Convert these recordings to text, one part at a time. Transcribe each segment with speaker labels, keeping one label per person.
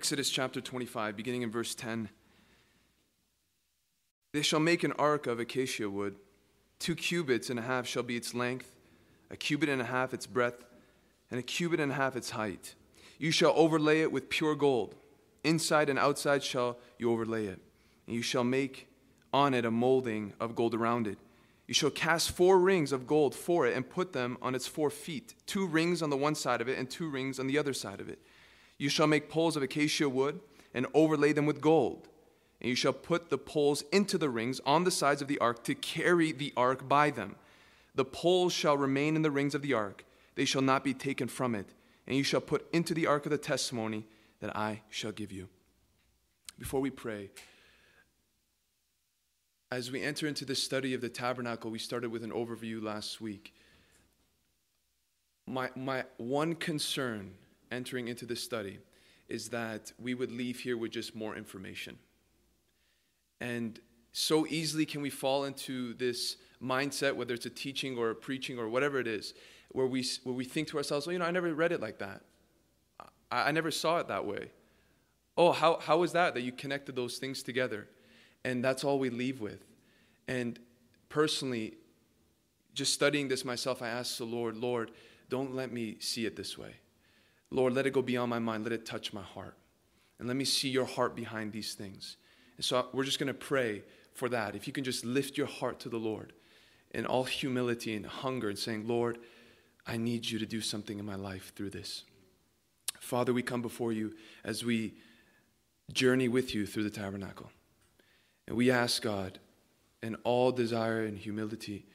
Speaker 1: Exodus chapter 25, beginning in verse 10. They shall make an ark of acacia wood. Two cubits and a half shall be its length, a cubit and a half its breadth, and a cubit and a half its height. You shall overlay it with pure gold. Inside and outside shall you overlay it. And you shall make on it a molding of gold around it. You shall cast four rings of gold for it and put them on its four feet, two rings on the one side of it and two rings on the other side of it. You shall make poles of acacia wood and overlay them with gold. And you shall put the poles into the rings on the sides of the ark to carry the ark by them. The poles shall remain in the rings of the ark, they shall not be taken from it. And you shall put into the ark of the testimony that I shall give you. Before we pray, as we enter into the study of the tabernacle, we started with an overview last week. My, my one concern entering into this study is that we would leave here with just more information. And so easily can we fall into this mindset, whether it's a teaching or a preaching or whatever it is, where we, where we think to ourselves, oh, you know, I never read it like that. I, I never saw it that way. Oh, how, how is that that you connected those things together? And that's all we leave with. And personally, just studying this myself, I asked the Lord, Lord, don't let me see it this way. Lord, let it go beyond my mind. Let it touch my heart. And let me see your heart behind these things. And so we're just going to pray for that. If you can just lift your heart to the Lord in all humility and hunger and saying, Lord, I need you to do something in my life through this. Father, we come before you as we journey with you through the tabernacle. And we ask God, in all desire and humility,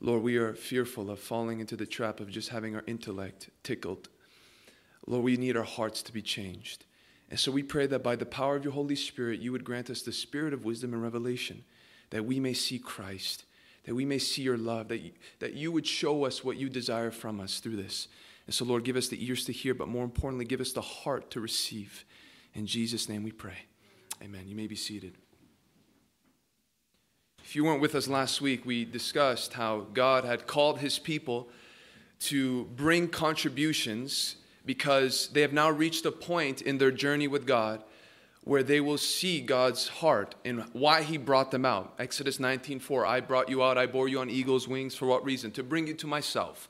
Speaker 1: Lord, we are fearful of falling into the trap of just having our intellect tickled. Lord, we need our hearts to be changed. And so we pray that by the power of your Holy Spirit, you would grant us the spirit of wisdom and revelation, that we may see Christ, that we may see your love, that you, that you would show us what you desire from us through this. And so, Lord, give us the ears to hear, but more importantly, give us the heart to receive. In Jesus' name we pray. Amen. You may be seated. If you weren't with us last week, we discussed how God had called his people to bring contributions because they have now reached a point in their journey with God where they will see God's heart and why he brought them out. Exodus 19:4 I brought you out, I bore you on eagle's wings for what reason? To bring you to myself.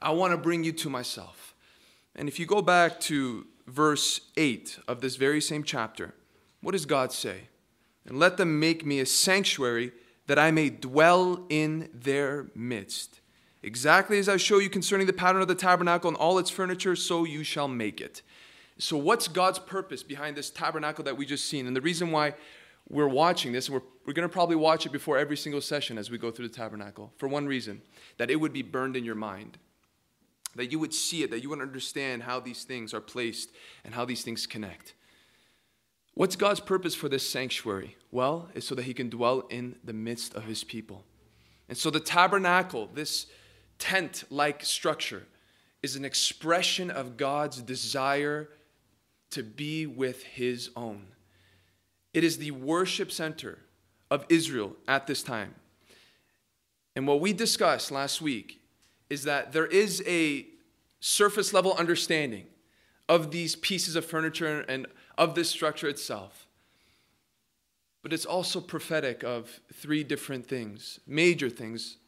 Speaker 1: I want to bring you to myself. And if you go back to verse 8 of this very same chapter, what does God say? And let them make me a sanctuary that I may dwell in their midst. Exactly as I show you concerning the pattern of the tabernacle and all its furniture, so you shall make it. So, what's God's purpose behind this tabernacle that we just seen? And the reason why we're watching this, we're, we're going to probably watch it before every single session as we go through the tabernacle, for one reason that it would be burned in your mind. That you would see it, that you would understand how these things are placed and how these things connect. What's God's purpose for this sanctuary? Well, it's so that He can dwell in the midst of His people. And so the tabernacle, this tent like structure is an expression of God's desire to be with his own. It is the worship center of Israel at this time. And what we discussed last week is that there is a surface level understanding of these pieces of furniture and of this structure itself. But it's also prophetic of three different things, major things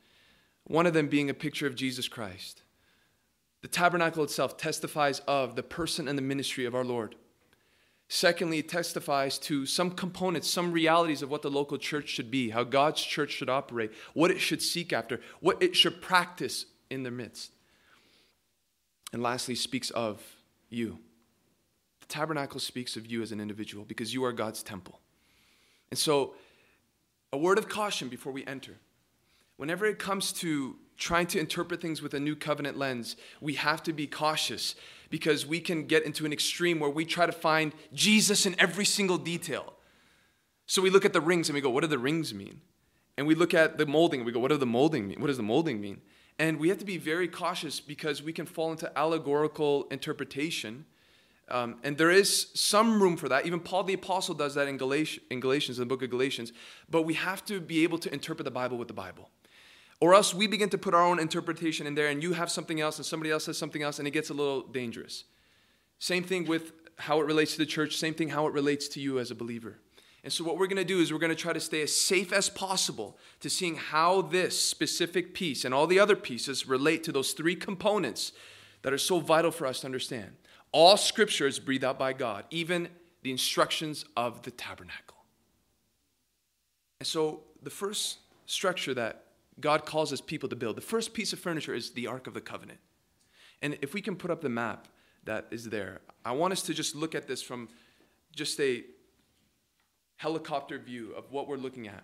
Speaker 1: one of them being a picture of Jesus Christ. The tabernacle itself testifies of the person and the ministry of our Lord. Secondly, it testifies to some components, some realities of what the local church should be, how God's church should operate, what it should seek after, what it should practice in their midst. And lastly, speaks of you. The tabernacle speaks of you as an individual because you are God's temple. And so, a word of caution before we enter whenever it comes to trying to interpret things with a new covenant lens, we have to be cautious because we can get into an extreme where we try to find Jesus in every single detail. So we look at the rings and we go, what do the rings mean? And we look at the molding and we go, what do the molding mean? What does the molding mean? And we have to be very cautious because we can fall into allegorical interpretation. Um, and there is some room for that. Even Paul the Apostle does that in, in Galatians, in the book of Galatians. But we have to be able to interpret the Bible with the Bible. Or else we begin to put our own interpretation in there and you have something else and somebody else has something else and it gets a little dangerous. Same thing with how it relates to the church, same thing how it relates to you as a believer. And so, what we're going to do is we're going to try to stay as safe as possible to seeing how this specific piece and all the other pieces relate to those three components that are so vital for us to understand. All scripture is breathed out by God, even the instructions of the tabernacle. And so, the first structure that God calls his people to build, the first piece of furniture is the Ark of the Covenant. And if we can put up the map that is there, I want us to just look at this from just a helicopter view of what we're looking at.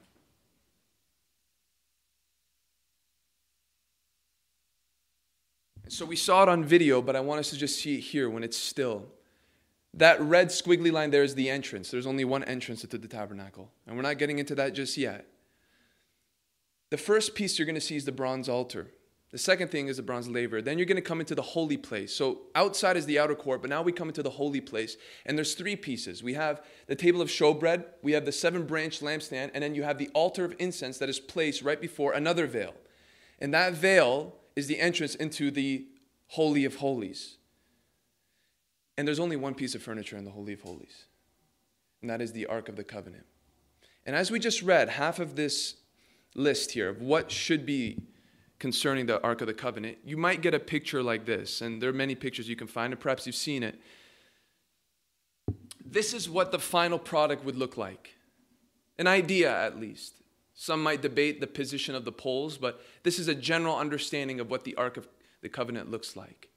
Speaker 1: So we saw it on video, but I want us to just see it here when it's still. That red squiggly line there is the entrance. There's only one entrance to the tabernacle. And we're not getting into that just yet. The first piece you're going to see is the bronze altar. The second thing is the bronze laver. Then you're going to come into the holy place. So outside is the outer court, but now we come into the holy place. And there's three pieces. We have the table of showbread, we have the seven branch lampstand, and then you have the altar of incense that is placed right before another veil. And that veil is the entrance into the holy of holies. And there's only one piece of furniture in the holy of holies. And that is the ark of the covenant. And as we just read, half of this list here of what should be concerning the Ark of the Covenant, you might get a picture like this. And there are many pictures you can find, and perhaps you've seen it. This is what the final product would look like. An idea, at least. Some might debate the position of the poles, but this is a general understanding of what the Ark of the Covenant looks like.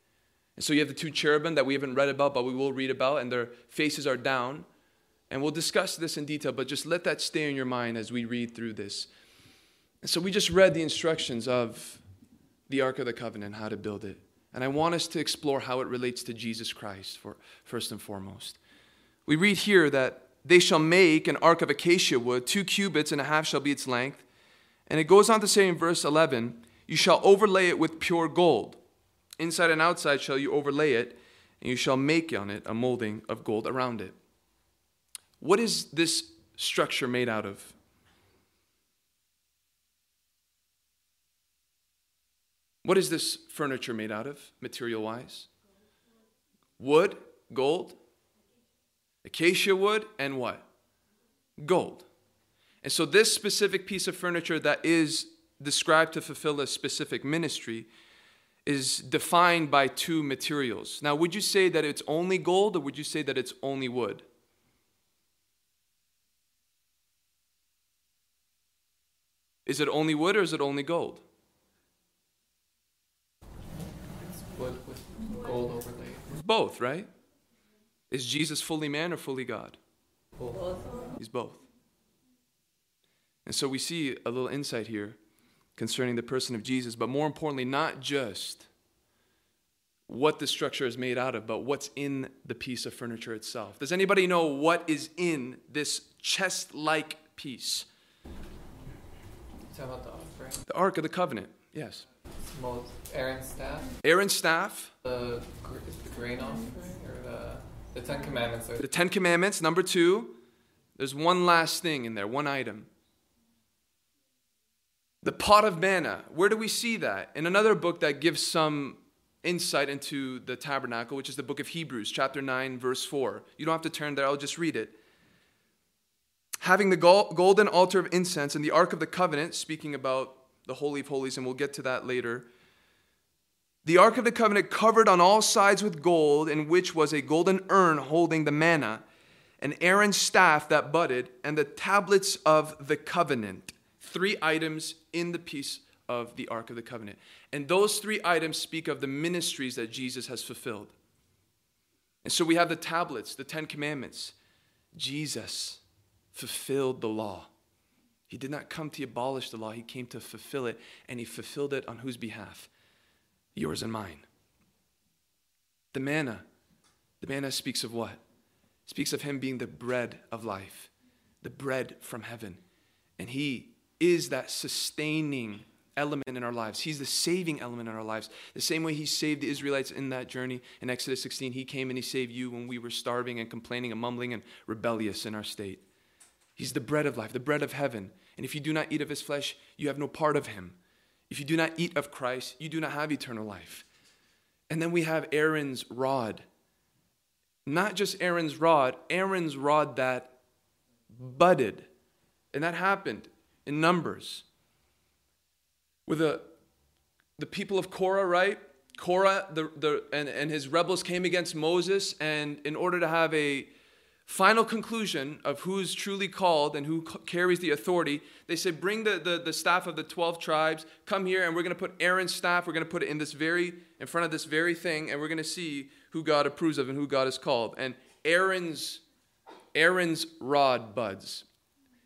Speaker 1: And so you have the two cherubim that we haven't read about, but we will read about, and their faces are down. And we'll discuss this in detail, but just let that stay in your mind as we read through this. And so we just read the instructions of the Ark of the Covenant, how to build it. And I want us to explore how it relates to Jesus Christ for, first and foremost. We read here that they shall make an ark of acacia wood, two cubits and a half shall be its length. And it goes on to say in verse 11, You shall overlay it with pure gold. Inside and outside shall you overlay it, and you shall make on it a molding of gold around it. What is this structure made out of? What is this furniture made out of, material wise? Wood, gold, acacia wood, and what? Gold. And so, this specific piece of furniture that is described to fulfill a specific ministry is defined by two materials. Now, would you say that it's only gold or would you say that it's only wood? Is it only wood or is it only gold?
Speaker 2: wood with gold overlay.
Speaker 1: Both, right? Is Jesus fully man or fully God?
Speaker 2: Both.
Speaker 1: He's both. And so we see a little insight here concerning the person of Jesus, but more importantly, not just what the structure is made out of, but what's in the piece of furniture itself. Does anybody know what is in this chest like piece?
Speaker 2: Talk about the offering.
Speaker 1: The Ark of the Covenant, yes.
Speaker 2: Most Aaron's staff.
Speaker 1: Aaron's staff,
Speaker 2: The, is the grain offering or the the Ten Commandments.
Speaker 1: The Ten Commandments, number two. There's one last thing in there, one item. The pot of manna. Where do we see that? In another book that gives some insight into the tabernacle, which is the book of Hebrews, chapter 9, verse 4. You don't have to turn there, I'll just read it. Having the golden altar of incense and the Ark of the Covenant, speaking about the Holy of Holies, and we'll get to that later. The Ark of the Covenant covered on all sides with gold, in which was a golden urn holding the manna, and Aaron's staff that budded, and the tablets of the covenant. Three items in the piece of the Ark of the Covenant. And those three items speak of the ministries that Jesus has fulfilled. And so we have the tablets, the Ten Commandments. Jesus fulfilled the law. He did not come to abolish the law, he came to fulfill it, and he fulfilled it on whose behalf? Yours and mine. The manna. The manna speaks of what? Speaks of him being the bread of life, the bread from heaven. And he is that sustaining element in our lives. He's the saving element in our lives. The same way he saved the Israelites in that journey in Exodus 16, he came and he saved you when we were starving and complaining and mumbling and rebellious in our state. He's the bread of life, the bread of heaven. And if you do not eat of his flesh, you have no part of him. If you do not eat of Christ, you do not have eternal life. And then we have Aaron's rod. not just Aaron's rod, Aaron's rod that budded. And that happened in Numbers. With the, the people of Korah, right? Korah the, the, and, and his rebels came against Moses, and in order to have a final conclusion of who's truly called and who carries the authority, they said, Bring the, the, the staff of the 12 tribes, come here, and we're going to put Aaron's staff, we're going to put it in this very, in front of this very thing, and we're going to see who God approves of and who God has called. And Aaron's, Aaron's rod buds,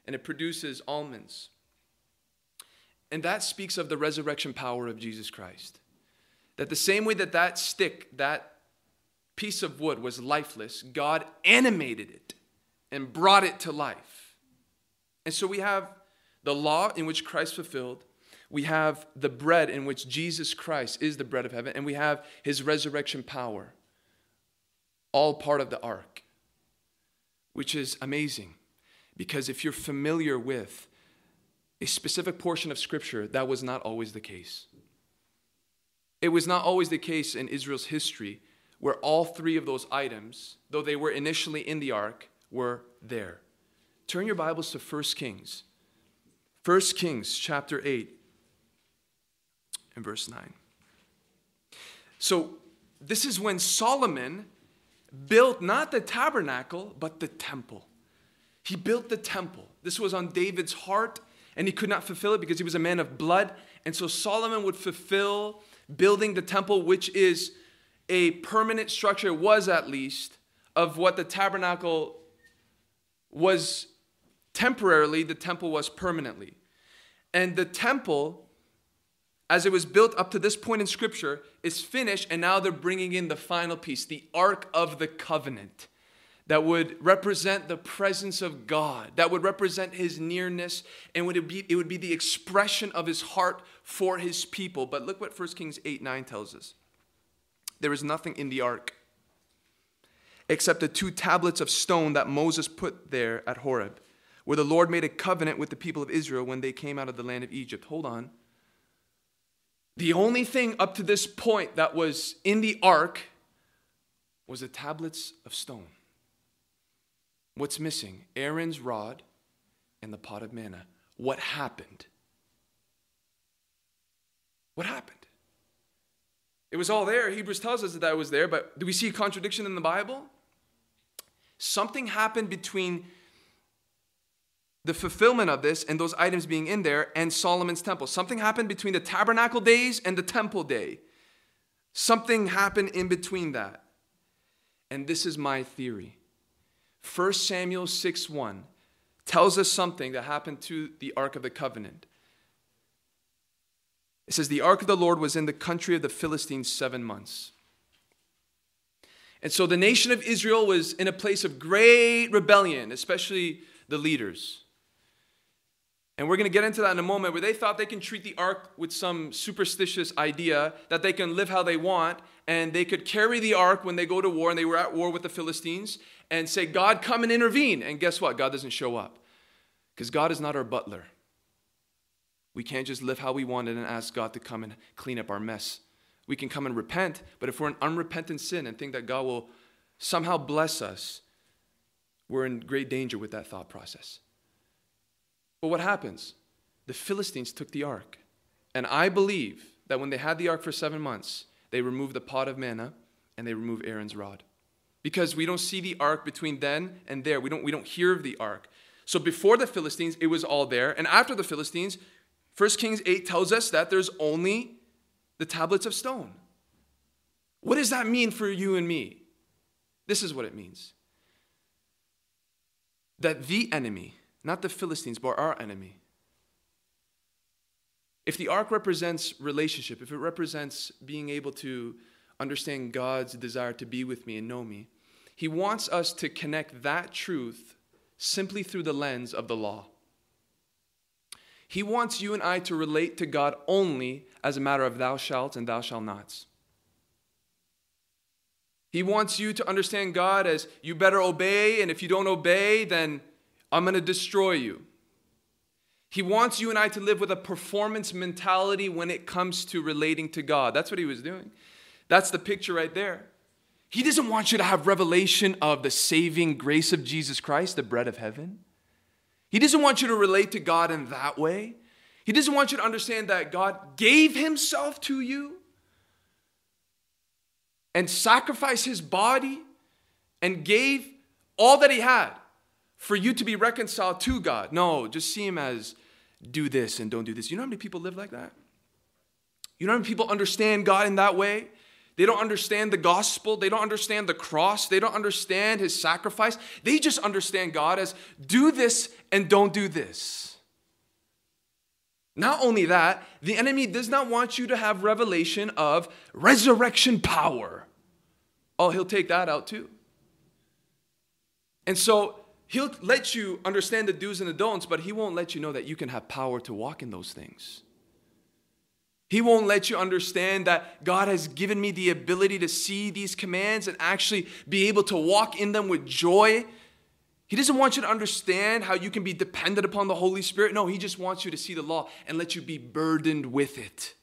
Speaker 1: and it produces almonds. And that speaks of the resurrection power of Jesus Christ. That the same way that that stick, that piece of wood was lifeless, God animated it and brought it to life. And so we have the law in which Christ fulfilled, we have the bread in which Jesus Christ is the bread of heaven, and we have his resurrection power, all part of the ark, which is amazing. Because if you're familiar with a specific portion of Scripture, that was not always the case. It was not always the case in Israel's history where all three of those items, though they were initially in the ark, were there. Turn your Bibles to 1 Kings. 1 Kings chapter 8 and verse 9. So, this is when Solomon built not the tabernacle, but the temple. He built the temple. This was on David's heart, and he could not fulfill it because he was a man of blood. And so Solomon would fulfill building the temple, which is a permanent structure, was at least, of what the tabernacle was temporarily, the temple was permanently. And the temple, as it was built up to this point in Scripture, is finished, and now they're bringing in the final piece, the Ark of the Covenant, that would represent the presence of God, that would represent His nearness, and would it, be, it would be the expression of His heart for His people. But look what 1 Kings 8 9 tells us. There is nothing in the ark except the two tablets of stone that Moses put there at Horeb, where the Lord made a covenant with the people of Israel when they came out of the land of Egypt. Hold on. The only thing up to this point that was in the ark was the tablets of stone. What's missing? Aaron's rod and the pot of manna. What happened? What happened? It was all there. Hebrews tells us that that was there, but do we see a contradiction in the Bible? Something happened between the fulfillment of this and those items being in there and Solomon's temple. Something happened between the tabernacle days and the temple day. Something happened in between that. And this is my theory. 1 Samuel 6 1 tells us something that happened to the Ark of the Covenant. It says, The ark of the Lord was in the country of the Philistines seven months. And so the nation of Israel was in a place of great rebellion, especially the leaders. And we're going to get into that in a moment where they thought they can treat the ark with some superstitious idea that they can live how they want and they could carry the ark when they go to war and they were at war with the Philistines and say, God, come and intervene. And guess what? God doesn't show up because God is not our butler. We can't just live how we want and ask God to come and clean up our mess. We can come and repent, but if we're in unrepentant sin and think that God will somehow bless us, we're in great danger with that thought process. But what happens? The Philistines took the ark. And I believe that when they had the ark for seven months, they removed the pot of manna and they removed Aaron's rod. Because we don't see the ark between then and there. We don't, we don't hear of the ark. So before the Philistines, it was all there. And after the Philistines, 1 Kings 8 tells us that there's only the tablets of stone. What does that mean for you and me? This is what it means that the enemy, not the Philistines, but our enemy, if the ark represents relationship, if it represents being able to understand God's desire to be with me and know me, he wants us to connect that truth simply through the lens of the law. He wants you and I to relate to God only as a matter of thou shalt and thou shalt nots. He wants you to understand God as you better obey, and if you don't obey, then I'm going to destroy you. He wants you and I to live with a performance mentality when it comes to relating to God. That's what he was doing. That's the picture right there. He doesn't want you to have revelation of the saving grace of Jesus Christ, the bread of heaven. He doesn't want you to relate to God in that way. He doesn't want you to understand that God gave himself to you and sacrificed his body and gave all that he had for you to be reconciled to God. No, just see him as do this and don't do this. You know how many people live like that? You know how many people understand God in that way? They don't understand the gospel. They don't understand the cross. They don't understand his sacrifice. They just understand God as do this and don't do this. Not only that, the enemy does not want you to have revelation of resurrection power. Oh, he'll take that out too. And so he'll let you understand the do's and the don'ts, but he won't let you know that you can have power to walk in those things. He won't let you understand that God has given me the ability to see these commands and actually be able to walk in them with joy. He doesn't want you to understand how you can be dependent upon the Holy Spirit. No, He just wants you to see the law and let you be burdened with it.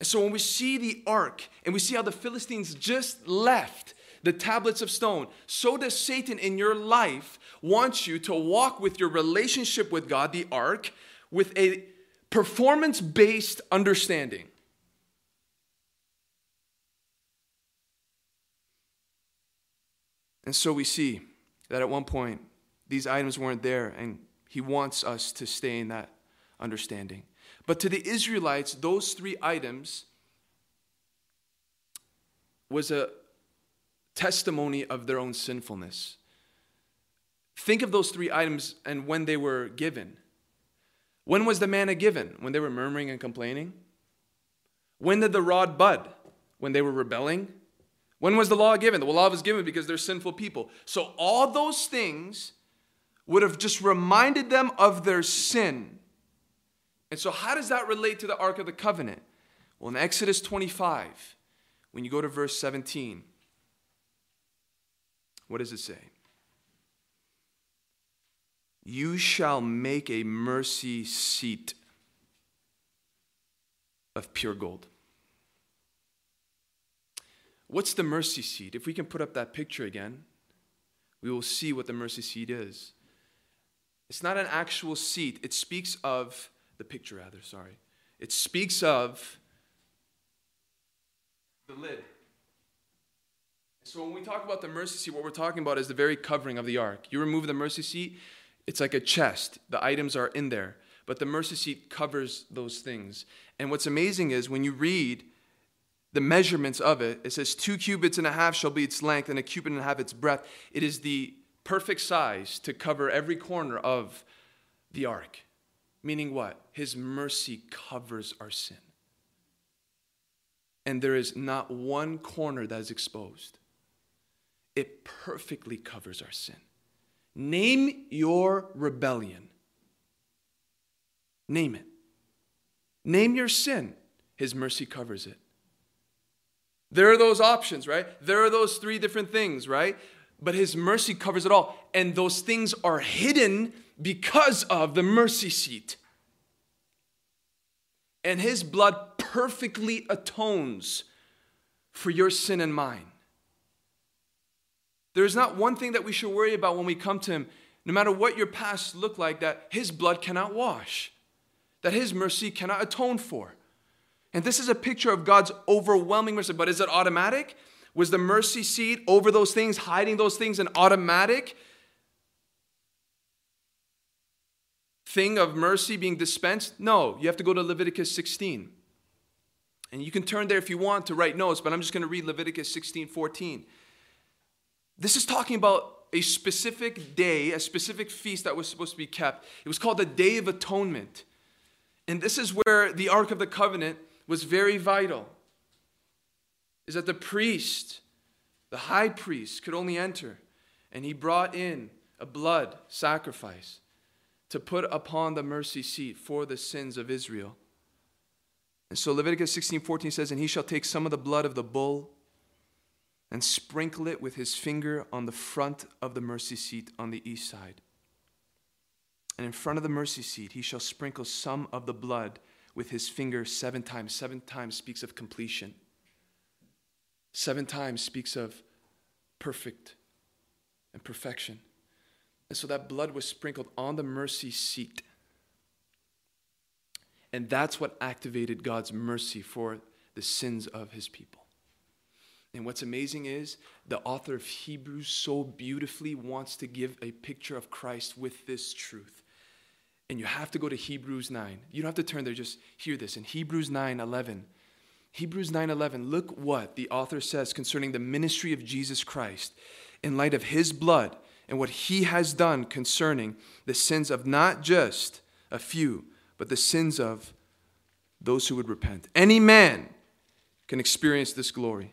Speaker 1: And so when we see the ark and we see how the Philistines just left the tablets of stone, so does Satan in your life want you to walk with your relationship with God, the ark, with a performance based understanding. And so we see that at one point these items weren't there, and he wants us to stay in that understanding. But to the Israelites, those three items was a testimony of their own sinfulness. Think of those three items and when they were given. When was the manna given? When they were murmuring and complaining? When did the rod bud? When they were rebelling? When was the law given? The law was given because they're sinful people. So all those things would have just reminded them of their sin. And so, how does that relate to the Ark of the Covenant? Well, in Exodus 25, when you go to verse 17, what does it say? You shall make a mercy seat of pure gold. What's the mercy seat? If we can put up that picture again, we will see what the mercy seat is. It's not an actual seat, it speaks of the picture, rather, sorry. It speaks of the lid. So when we talk about the mercy seat, what we're talking about is the very covering of the ark. You remove the mercy seat, it's like a chest. The items are in there, but the mercy seat covers those things. And what's amazing is when you read the measurements of it, it says two cubits and a half shall be its length, and a cubit and a half its breadth. It is the perfect size to cover every corner of the ark. Meaning what? His mercy covers our sin. And there is not one corner that is exposed. It perfectly covers our sin. Name your rebellion. Name it. Name your sin. His mercy covers it. There are those options, right? There are those three different things, right? But His mercy covers it all. And those things are hidden because of the mercy seat. And His blood perfectly atones for your sin and mine. There's not one thing that we should worry about when we come to Him, no matter what your past looked like, that His blood cannot wash, that His mercy cannot atone for. And this is a picture of God's overwhelming mercy. But is it automatic? Was the mercy seat over those things, hiding those things, an automatic thing of mercy being dispensed? No, you have to go to Leviticus 16. And you can turn there if you want to write notes, but I'm just going to read Leviticus 16 14. This is talking about a specific day, a specific feast that was supposed to be kept. It was called the Day of Atonement. And this is where the Ark of the Covenant was very vital. Is that the priest, the high priest, could only enter, and he brought in a blood sacrifice to put upon the mercy seat for the sins of Israel. And so Leviticus 16 14 says, And he shall take some of the blood of the bull and sprinkle it with his finger on the front of the mercy seat on the east side. And in front of the mercy seat, he shall sprinkle some of the blood with his finger seven times. Seven times speaks of completion. seven times speaks of perfect and perfection. And so that blood was sprinkled on the mercy seat. And that's what activated God's mercy for the sins of his people. And what's amazing is the author of Hebrews so beautifully wants to give a picture of Christ with this truth. And you have to go to Hebrews 9. You don't have to turn there, just hear this. In Hebrews 9 11, Hebrews 9 11, look what the author says concerning the ministry of Jesus Christ in light of his blood and what he has done concerning the sins of not just a few, but the sins of those who would repent. Any man can experience this glory.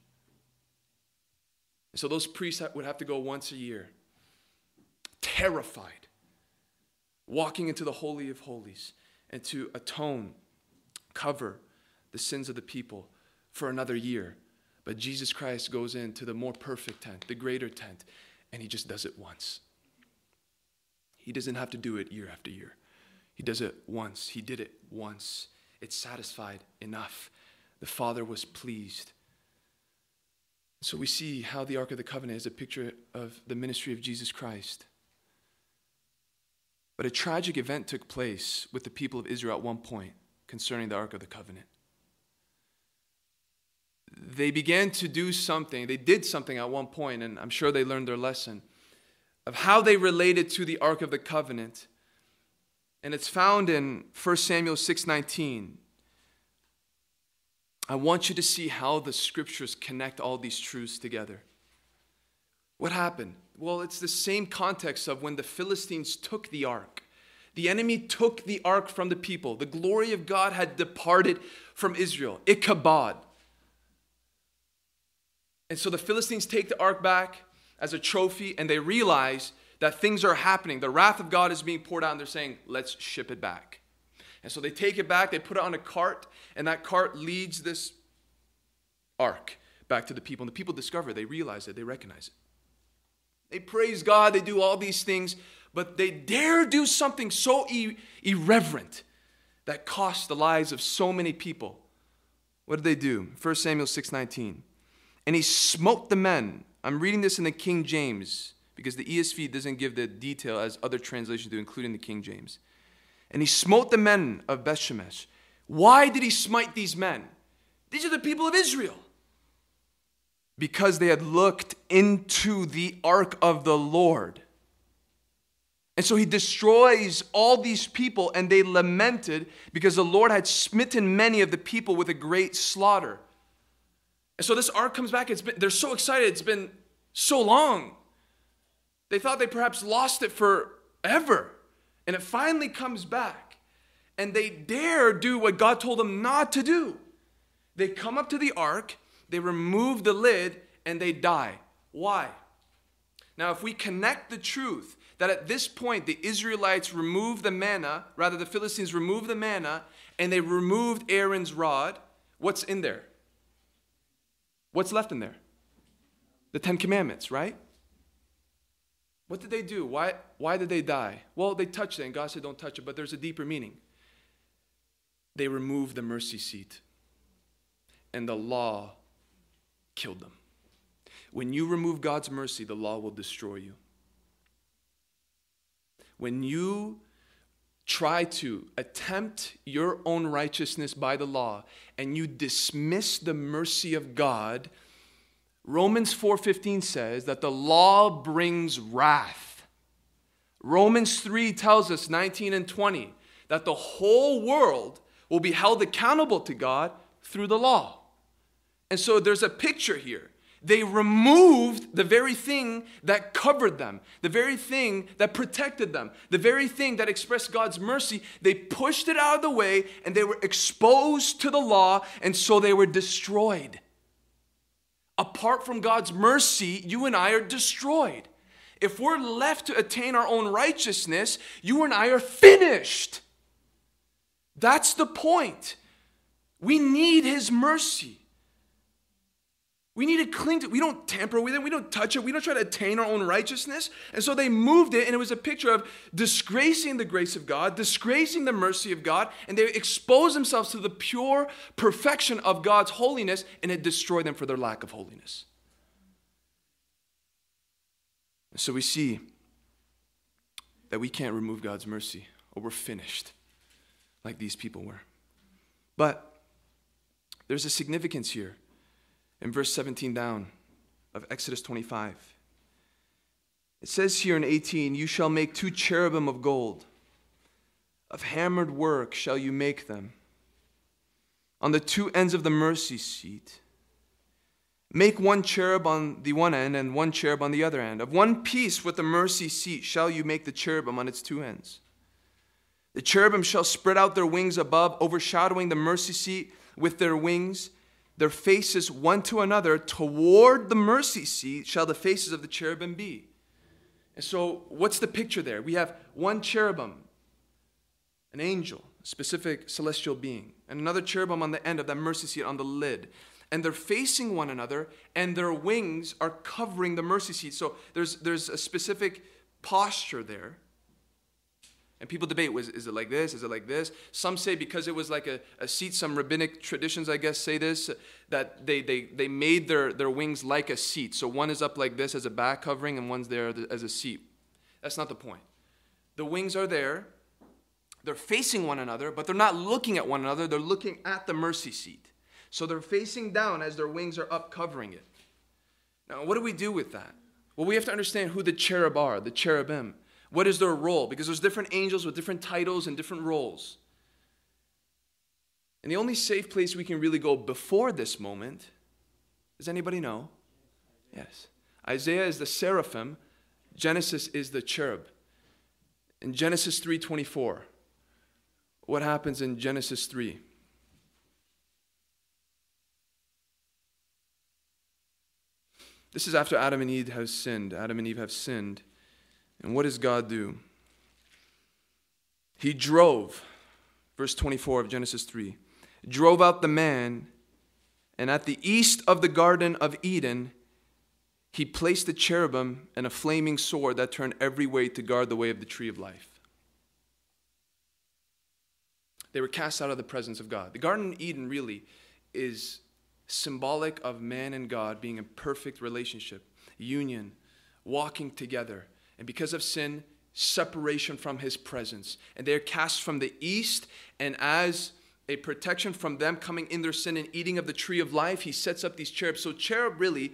Speaker 1: So those priests would have to go once a year, terrified, walking into the Holy of Holies and to atone, cover the sins of the people for another year. But Jesus Christ goes into the more perfect tent, the greater tent, and he just does it once. He doesn't have to do it year after year. He does it once. He did it once. It's satisfied enough. The Father was pleased. So we see how the Ark of the Covenant is a picture of the ministry of Jesus Christ. But a tragic event took place with the people of Israel at one point concerning the Ark of the Covenant. They began to do something, they did something at one point, and I'm sure they learned their lesson of how they related to the Ark of the Covenant. And it's found in 1 Samuel 6:19. I want you to see how the scriptures connect all these truths together. What happened? Well, it's the same context of when the Philistines took the ark. The enemy took the ark from the people. The glory of God had departed from Israel. Ichabod. And so the Philistines take the ark back as a trophy and they realize that things are happening. The wrath of God is being poured out and they're saying, let's ship it back. And so they take it back, they put it on a cart, and that cart leads this ark back to the people. And the people discover, they realize it, they recognize it. They praise God, they do all these things, but they dare do something so irreverent that cost the lives of so many people. What did they do? 1 Samuel 6:19. And he smote the men. I'm reading this in the King James because the ESV doesn't give the detail as other translations do, including the King James. And he smote the men of Bethshemesh. Why did he smite these men? These are the people of Israel. Because they had looked into the ark of the Lord. And so he destroys all these people, and they lamented because the Lord had smitten many of the people with a great slaughter. And so this ark comes back. It's been, they're so excited. It's been so long. They thought they perhaps lost it forever. And it finally comes back. And they dare do what God told them not to do. They come up to the ark, they remove the lid, and they die. Why? Now, if we connect the truth that at this point the Israelites removed the manna, rather, the Philistines removed the manna, and they removed Aaron's rod, what's in there? What's left in there? The Ten Commandments, right? What did they do? Why, why did they die? Well, they touched it, and God said, Don't touch it, but there's a deeper meaning. They removed the mercy seat, and the law killed them. When you remove God's mercy, the law will destroy you. When you try to attempt your own righteousness by the law and you dismiss the mercy of God, Romans 4:15 says that the law brings wrath. Romans 3 tells us 19 and 20 that the whole world will be held accountable to God through the law. And so there's a picture here. They removed the very thing that covered them, the very thing that protected them, the very thing that expressed God's mercy. They pushed it out of the way and they were exposed to the law, and so they were destroyed. Apart from God's mercy, you and I are destroyed. If we're left to attain our own righteousness, you and I are finished. That's the point. We need His mercy. We need to cling to it. We don't tamper with it. We don't touch it. We don't try to attain our own righteousness. And so they moved it, and it was a picture of disgracing the grace of God, disgracing the mercy of God, and they exposed themselves to the pure perfection of God's holiness, and it destroyed them for their lack of holiness. And so we see that we can't remove God's mercy, or we're finished like these people were. But there's a significance here in verse 17 down of Exodus 25. It says here in 18, You shall make two cherubim of gold. Of hammered work shall you make them. On the two ends of the mercy seat, make one cherub on the one end and one cherub on the other end. Of one piece with the mercy seat shall you make the cherubim on its two ends. The cherubim shall spread out their wings above, overshadowing the mercy seat with their wings their faces one to another toward the mercy seat shall the faces of the cherubim be. And so, what's the picture there? We have one cherubim, an angel, a specific celestial being, and another cherubim on the end of that mercy seat on the lid. And they're facing one another, and their wings are covering the mercy seat. So, there's, there's a specific posture there. And people debate was, is it like this? Is it like this? Some say because it was like a, a seat, some rabbinic traditions, I guess, say this, that they, they, they made their, their wings like a seat. So one is up like this as a back covering, and one's there as a seat. That's not the point. The wings are there, they're facing one another, but they're not looking at one another, they're looking at the mercy seat. So they're facing down as their wings are up covering it. Now, what do we do with that? Well, we have to understand who the cherub are, the cherubim. What is their role? Because there's different angels with different titles and different roles. And the only safe place we can really go before this moment, does anybody know? Yes. Isaiah is the seraphim, Genesis is the cherub. In Genesis 3:24, what happens in Genesis 3? This is after Adam and Eve have sinned. Adam and Eve have sinned. And what does God do? He drove, verse 24 of Genesis 3, drove out the man, and at the east of the Garden of Eden, he placed a cherubim and a flaming sword that turned every way to guard the way of the tree of life. They were cast out of the presence of God. The Garden of Eden really is symbolic of man and God being in perfect relationship, union, walking together. And because of sin, separation from his presence. And they're cast from the east, and as a protection from them coming in their sin and eating of the tree of life, he sets up these cherubs. So cherub really,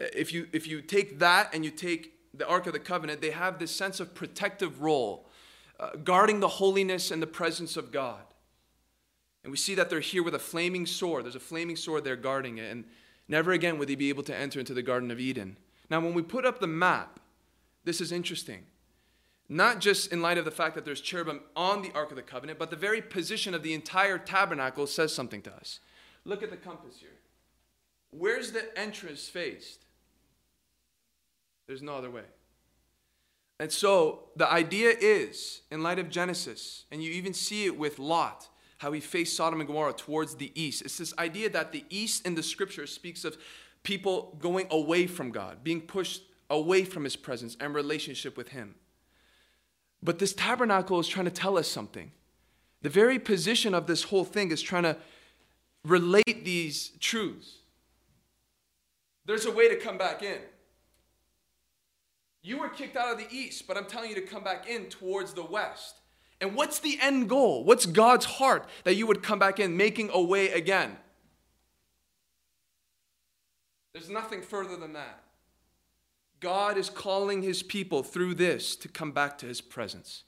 Speaker 1: uh, if you if you take that and you take the Ark of the Covenant, they have this sense of protective role, uh, guarding the holiness and the presence of God. And we see that they're here with a flaming sword. There's a flaming sword there guarding it. And never again would they be able to enter into the Garden of Eden. Now, when we put up the map, this is interesting. Not just in light of the fact that there's cherubim on the Ark of the Covenant, but the very position of the entire tabernacle says something to us. Look at the compass here. Where's the entrance faced? There's no other way. And so the idea is, in light of Genesis, and you even see it with Lot, how he faced Sodom and Gomorrah towards the east. It's this idea that the east in the scripture speaks of people going away from God, being pushed away from his presence and relationship with him. But this tabernacle is trying to tell us something. The very position of this whole thing is trying to relate these truths. There's a way to come back in. You were kicked out of the east, but I'm telling you to come back in towards the west. And what's the end goal? What's God's heart that you would come back in, making a way again? There's nothing further than that. God is calling his people through this to come back to his presence.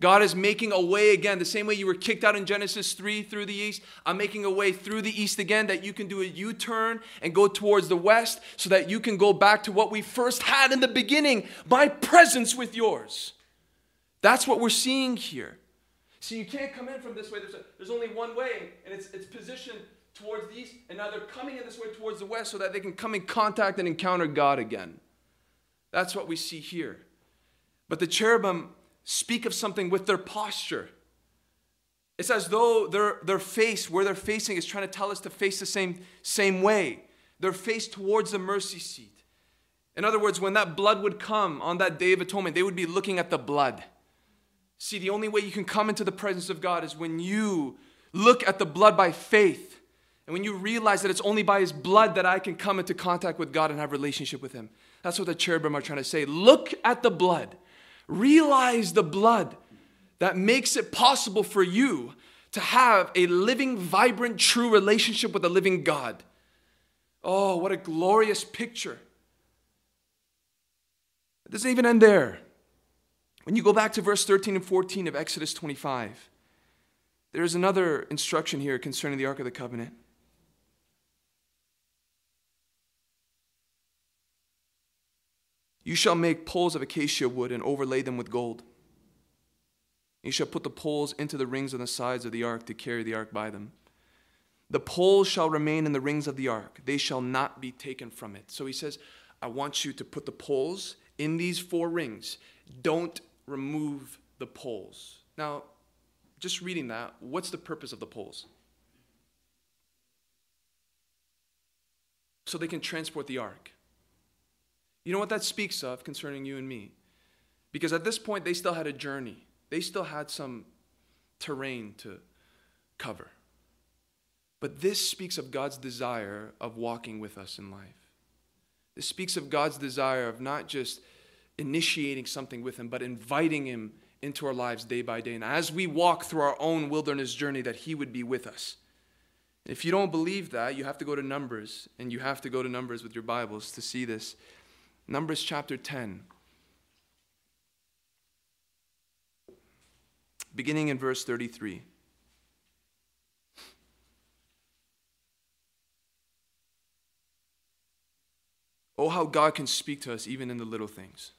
Speaker 1: God is making a way again, the same way you were kicked out in Genesis 3 through the east. I'm making a way through the east again that you can do a U turn and go towards the west so that you can go back to what we first had in the beginning my presence with yours. That's what we're seeing here. See, you can't come in from this way. There's, a, there's only one way, and it's, it's positioned towards the east, and now they're coming in this way towards the west so that they can come in contact and encounter God again. That's what we see here. But the cherubim speak of something with their posture. It's as though their, their face, where they're facing, is trying to tell us to face the same, same way. They're faced towards the mercy seat. In other words, when that blood would come on that day of atonement, they would be looking at the blood. See, the only way you can come into the presence of God is when you look at the blood by faith. And when you realize that it's only by his blood that I can come into contact with God and have relationship with him. That's what the cherubim are trying to say. Look at the blood. Realize the blood that makes it possible for you to have a living, vibrant, true relationship with the living God. Oh, what a glorious picture. It doesn't even end there. When you go back to verse 13 and 14 of Exodus 25, there is another instruction here concerning the Ark of the Covenant. You shall make poles of acacia wood and overlay them with gold. You shall put the poles into the rings on the sides of the ark to carry the ark by them. The poles shall remain in the rings of the ark, they shall not be taken from it. So he says, I want you to put the poles in these four rings. Don't remove the poles. Now, just reading that, what's the purpose of the poles? So they can transport the ark. You know what that speaks of concerning you and me? Because at this point, they still had a journey, they still had some terrain to cover. But this speaks of God's desire of walking with us in life. This speaks of God's desire of not just initiating something with Him, but inviting Him into our lives day by day. And as we walk through our own wilderness journey, that He would be with us. If you don't believe that, you have to go to Numbers, and you have to go to Numbers with your Bibles to see this. Numbers chapter 10. Beginning in verse 33. Oh, how God can speak to us even in the little things.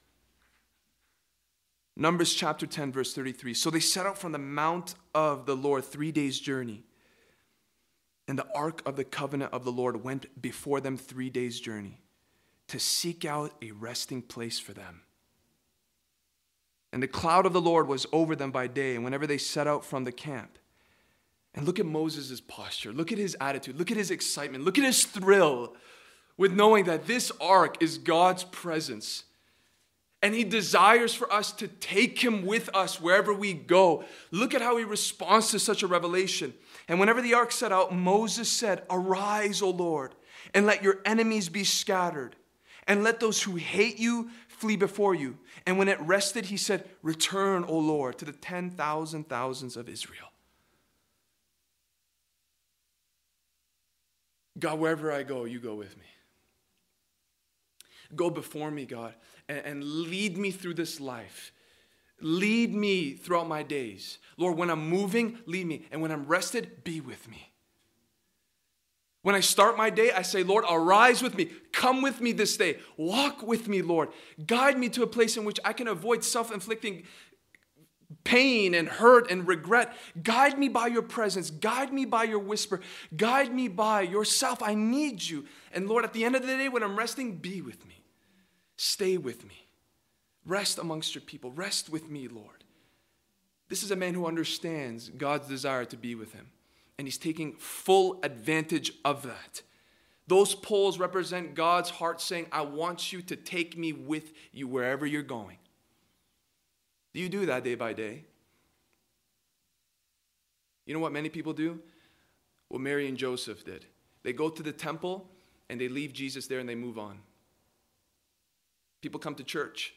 Speaker 1: Numbers chapter 10, verse 33. So they set out from the mount of the Lord, three days' journey. And the ark of the covenant of the Lord went before them three days' journey to seek out a resting place for them. And the cloud of the Lord was over them by day, and whenever they set out from the camp. And look at Moses' posture. Look at his attitude. Look at his excitement. Look at his thrill with knowing that this ark is God's presence and he desires for us to take him with us wherever we go. Look at how he responds to such a revelation. And whenever the ark set out, Moses said, Arise, O Lord, and let your enemies be scattered, and let those who hate you flee before you. And when it rested, he said, Return, O Lord, to the 10,000 thousands of Israel. God, wherever I go, you go with me. Go before me, God and, and lead me through this life. Lead me throughout my days. Lord, when I'm moving, lead me. And when I'm rested, be with me. When I start my day, I say, Lord, arise with me. Come with me this day. Walk with me, Lord. Guide me to a place in which I can avoid self inflicting pain and hurt and regret. Guide me by your presence. Guide me by your whisper. Guide me by yourself. I need you. And Lord, at the end of the day, when I'm resting, be with me. Stay with me. Rest amongst your people. Rest with me, Lord. This is a man who understands God's desire to be with him, and he's taking full advantage of that. Those poles represent God's heart saying, I want you to take me with you wherever you're going. Do you do that day by day? You know what many people do? What Mary and Joseph did. They go to the temple and they leave Jesus there and they move on. People come to church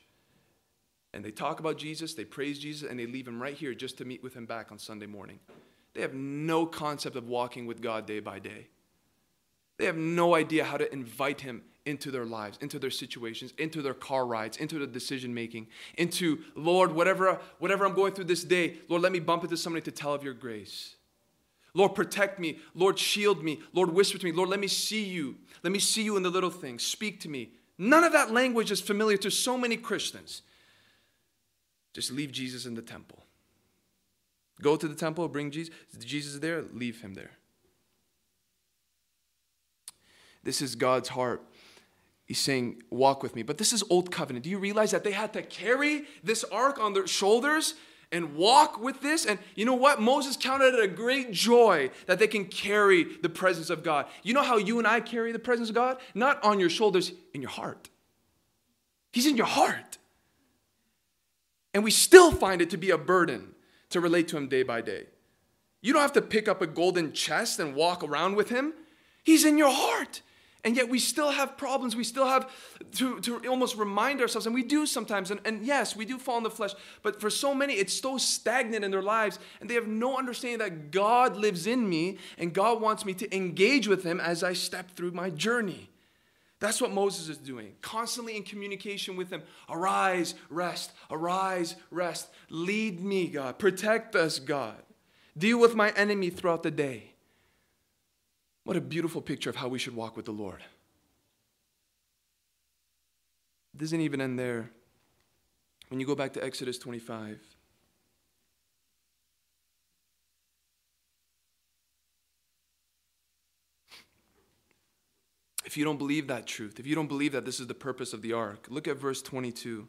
Speaker 1: and they talk about Jesus, they praise Jesus, and they leave him right here just to meet with him back on Sunday morning. They have no concept of walking with God day by day. They have no idea how to invite him into their lives, into their situations, into their car rides, into the decision making, into, Lord, whatever, whatever I'm going through this day, Lord, let me bump into somebody to tell of your grace. Lord, protect me. Lord, shield me. Lord, whisper to me. Lord, let me see you. Let me see you in the little things. Speak to me. None of that language is familiar to so many Christians. Just leave Jesus in the temple. Go to the temple, bring Jesus. Jesus is there, leave him there. This is God's heart. He's saying, Walk with me. But this is Old Covenant. Do you realize that they had to carry this ark on their shoulders and walk with this? And you know what? Moses counted it a great joy that they can carry the presence of God. You know how you and I carry the presence of God? Not on your shoulders, in your heart. He's in your heart. And we still find it to be a burden to relate to Him day by day. You don't have to pick up a golden chest and walk around with Him, He's in your heart. And yet we still have problems. We still have to, to almost remind ourselves, and we do sometimes. And, and yes, we do fall in the flesh. But for so many, it's so stagnant in their lives, and they have no understanding that God lives in me, and God wants me to engage with Him as I step through my journey. That's what Moses is doing, constantly in communication with him. Arise, rest, arise, rest. Lead me, God. Protect us, God. Deal with my enemy throughout the day. What a beautiful picture of how we should walk with the Lord. It doesn't even end there. When you go back to Exodus 25, if you don't believe that truth, if you don't believe that this is the purpose of the ark, look at verse 22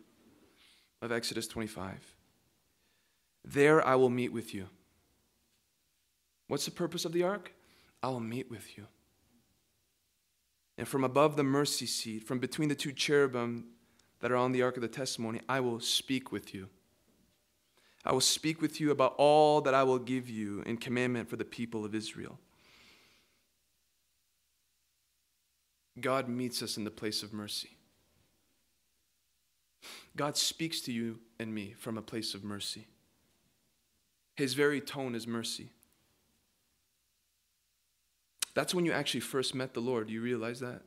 Speaker 1: of Exodus 25. There I will meet with you. What's the purpose of the ark? I will meet with you. And from above the mercy seat, from between the two cherubim that are on the ark of the testimony, I will speak with you. I will speak with you about all that I will give you in commandment for the people of Israel. God meets us in the place of mercy. God speaks to you and me from a place of mercy. His very tone is mercy. That's when you actually first met the Lord. Do you realize that?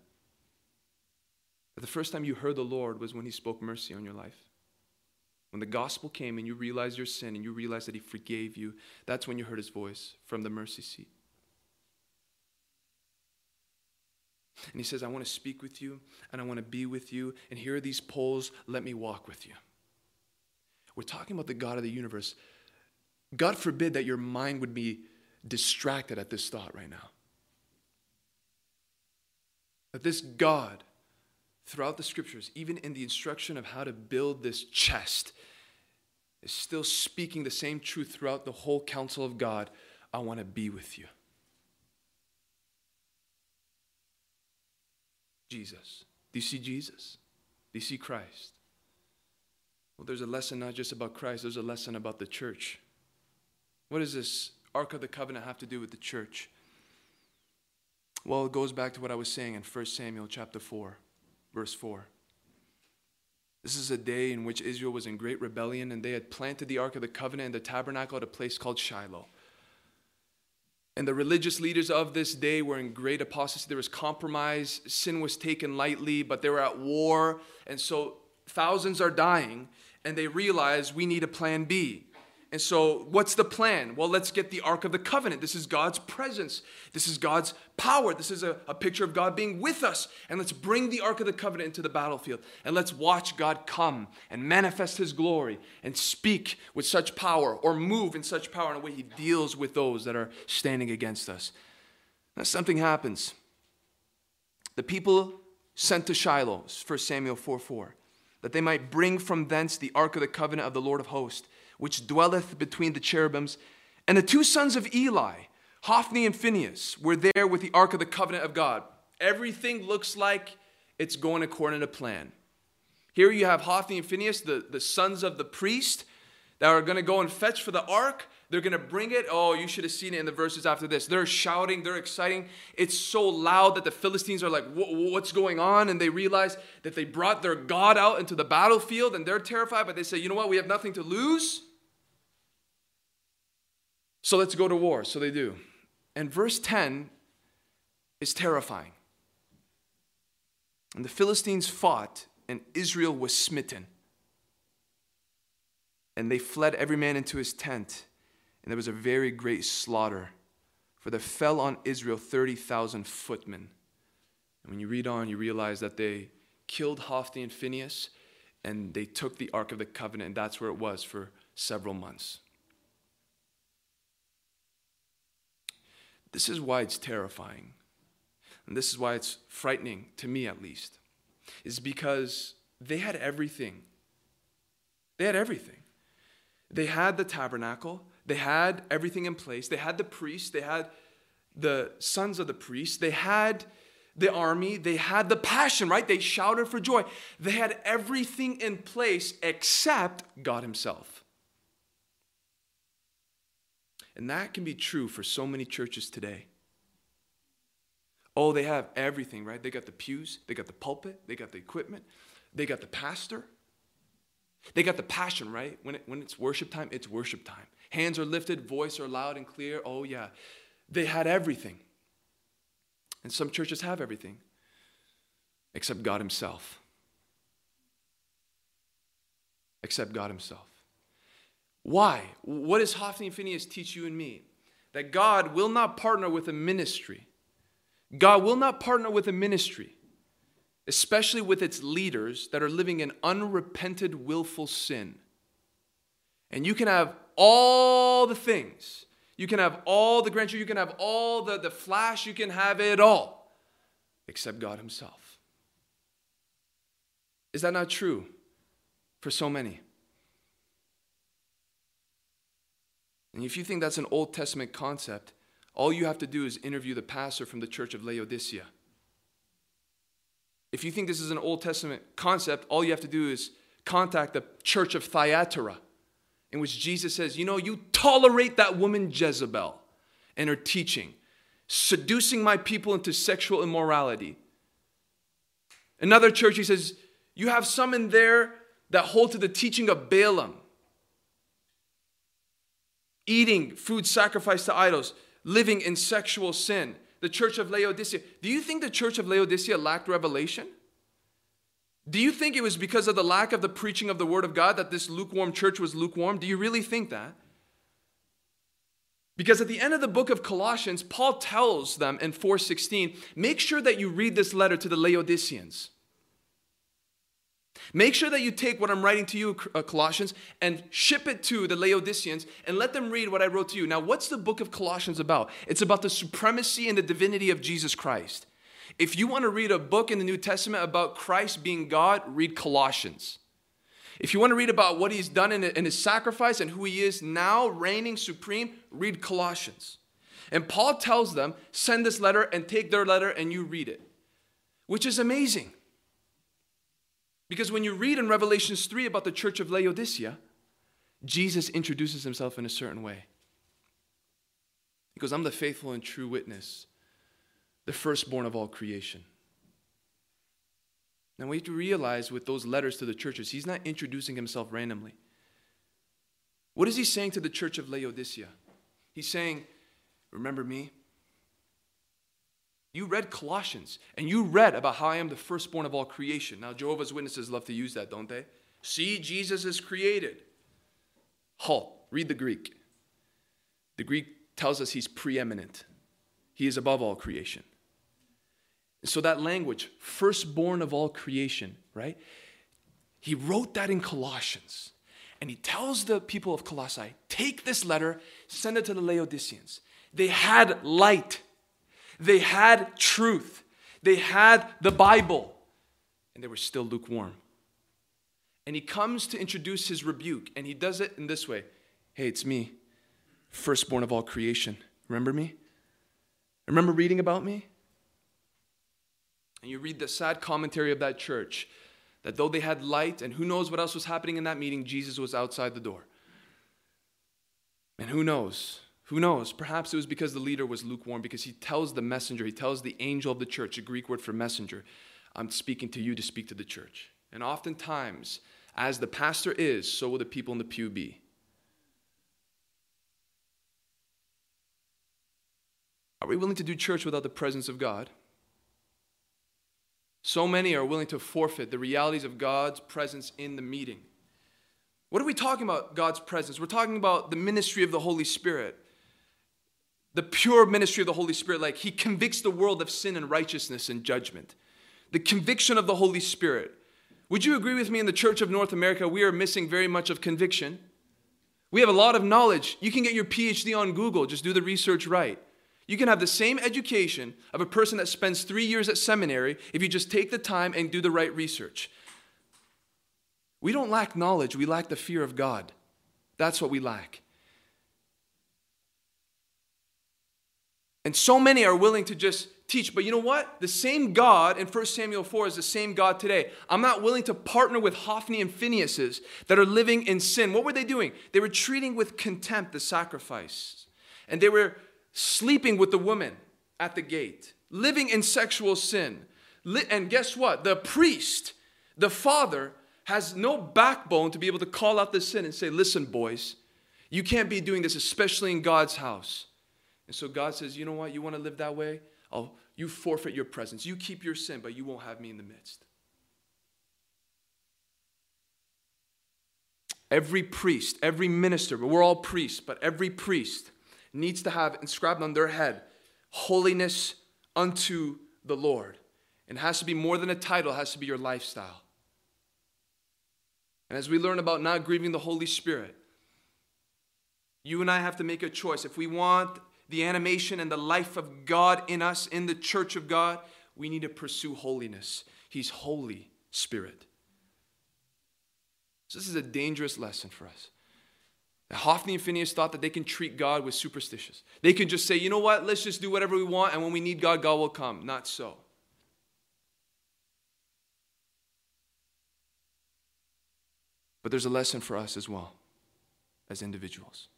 Speaker 1: That the first time you heard the Lord was when He spoke mercy on your life. When the gospel came and you realized your sin and you realized that He forgave you, that's when you heard His voice from the mercy seat. And he says, I want to speak with you and I want to be with you. And here are these poles. Let me walk with you. We're talking about the God of the universe. God forbid that your mind would be distracted at this thought right now. That this God, throughout the scriptures, even in the instruction of how to build this chest, is still speaking the same truth throughout the whole counsel of God. I want to be with you. Jesus? Do you see Jesus? Do you see Christ? Well, there's a lesson not just about Christ, there's a lesson about the church. What does this Ark of the Covenant have to do with the church? Well, it goes back to what I was saying in 1 Samuel chapter 4, verse 4. This is a day in which Israel was in great rebellion, and they had planted the Ark of the Covenant in the tabernacle at a place called Shiloh. And the religious leaders of this day were in great apostasy. There was compromise. Sin was taken lightly, but they were at war. And so thousands are dying, and they realize we need a plan B. And so, what's the plan? Well, let's get the Ark of the Covenant. This is God's presence. This is God's power. This is a, a, picture of God being with us. And let's bring the Ark of the Covenant into the battlefield. And let's watch God come and manifest His glory and speak with such power or move in such power in a way He deals with those that are standing against us. Now, something happens. The people sent to Shiloh, 1 Samuel 4 4, that they might bring from thence the Ark of the Covenant of the Lord of hosts which dwelleth between the cherubims. And the two sons of Eli, Hophni and Phinehas, were there with the ark of the covenant of God. Everything looks like it's going according to plan. Here you have Hophni and Phinehas, the, the sons of the priest, that are going to go and fetch for the ark. They're going to bring it. Oh, you should have seen it in the verses after this. They're shouting, they're exciting. It's so loud that the Philistines are like, What's going on? And they realize that they brought their God out into the battlefield and they're terrified, but they say, You know what? We have nothing to lose. So let's go to war. So they do. And verse 10 is terrifying. And the Philistines fought, and Israel was smitten. And they fled every man into his tent, and there was a very great slaughter, for there fell on Israel 30,000 footmen. And when you read on, you realize that they killed Hophni and Phinehas, and they took the Ark of the Covenant, and that's where it was for several months. This is why it's terrifying. and this is why it's frightening to me at least, is because they had everything. They had everything. They had the tabernacle, they had everything in place, they had the priests, they had the sons of the priests, they had the army, they had the passion, right? They shouted for joy. They had everything in place except God Himself. And that can be true for so many churches today. Oh, they have everything, right? They got the pews, they got the pulpit, they got the equipment, they got the pastor. They got the passion, right? When, it, when it's worship time, it's worship time. Hands are lifted, voice are loud and clear. Oh, yeah. They had everything. And some churches have everything except God Himself. Except God Himself. Why? What does Hophni and Phinehas teach you and me? That God will not partner with a ministry. God will not partner with a ministry, especially with its leaders that are living in unrepented, willful sin. And you can have all the things. You can have all the grandeur, you can have all the, the flash, you can have it all, except God Himself. Is that not true for so many? And if you think that's an Old Testament concept, all you have to do is interview the pastor from the church of Laodicea. If you think this is an Old Testament concept, all you have to do is contact the church of Thyatira, in which Jesus says, You know, you tolerate that woman Jezebel and her teaching, seducing my people into sexual immorality. Another church, he says, You have some in there that hold to the teaching of Balaam eating food sacrificed to idols, living in sexual sin. The church of Laodicea. Do you think the church of Laodicea lacked revelation? Do you think it was because of the lack of the preaching of the word of God that this lukewarm church was lukewarm? Do you really think that? Because at the end of the book of Colossians, Paul tells them in 4:16, make sure that you read this letter to the Laodiceans. Make sure that you take what I'm writing to you, uh, Colossians, and ship it to the Laodiceans and let them read what I wrote to you. Now, what's the book of Colossians about? It's about the supremacy and the divinity of Jesus Christ. If you want to read a book in the New Testament about Christ being God, read Colossians. If you want to read about what he's done in his sacrifice and who he is now reigning supreme, read Colossians. And Paul tells them, send this letter and take their letter and you read it, which is amazing. Because when you read in Revelations 3 about the church of Laodicea, Jesus introduces himself in a certain way. He goes, I'm the faithful and true witness, the firstborn of all creation. Now we have to realize with those letters to the churches, he's not introducing himself randomly. What is he saying to the church of Laodicea? He's saying, Remember me? You read Colossians and you read about how I am the firstborn of all creation. Now, Jehovah's Witnesses love to use that, don't they? See, Jesus is created. Halt, read the Greek. The Greek tells us he's preeminent, he is above all creation. So, that language, firstborn of all creation, right? He wrote that in Colossians. And he tells the people of Colossae, take this letter, send it to the Laodiceans. They had light they had truth, they had the Bible, and they were still lukewarm. And he comes to introduce his rebuke, and he does it in this way Hey, it's me, firstborn of all creation. Remember me? Remember reading about me? And you read the sad commentary of that church that though they had light, and who knows what else was happening in that meeting, Jesus was outside the door. And who knows? Who knows? Perhaps it was because the leader was lukewarm, because he tells the messenger, he tells the angel of the church, a Greek word for messenger, I'm speaking to you to speak to the church. And oftentimes, as the pastor is, so will the people in the pew be. Are we willing to do church without the presence of God? So many are willing to forfeit the realities of God's presence in the meeting. What are we talking about, God's presence? We're talking about the ministry of the Holy Spirit the pure ministry of the Holy Spirit, like He convicts the world of sin and righteousness and judgment. The conviction of the Holy Spirit. Would you agree with me in the Church of North America, we are missing very much of conviction? We have a lot of knowledge. You can get your PhD on Google, just do the research right. You can have the same education of a person that spends three years at seminary if you just take the time and do the right research. We don't lack knowledge, we lack the fear of God. That's what we lack. And so many are willing to just teach. But you know what? The same God in 1 Samuel 4 is the same God today. I'm not willing to partner with Hophni and Phinehas's that are living in sin. What were they doing? They were treating with contempt the sacrifice. And they were sleeping with the woman at the gate, living in sexual sin. And guess what? The priest, the father, has no backbone to be able to call out the sin and say, Listen, boys, you can't be doing this, especially in God's house. And so God says, You know what? You want to live that way? I'll, you forfeit your presence. You keep your sin, but you won't have me in the midst. Every priest, every minister, but we're all priests, but every priest needs to have inscribed on their head holiness unto the Lord. And it has to be more than a title, it has to be your lifestyle. And as we learn about not grieving the Holy Spirit, you and I have to make a choice. If we want the animation and the life of God in us, in the church of God, we need to pursue holiness. He's Holy Spirit. So, this is a dangerous lesson for us. Hophni and Phinehas thought that they can treat God with superstitious. They can just say, you know what, let's just do whatever we want, and when we need God, God will come. Not so. But there's a lesson for us as well, as individuals.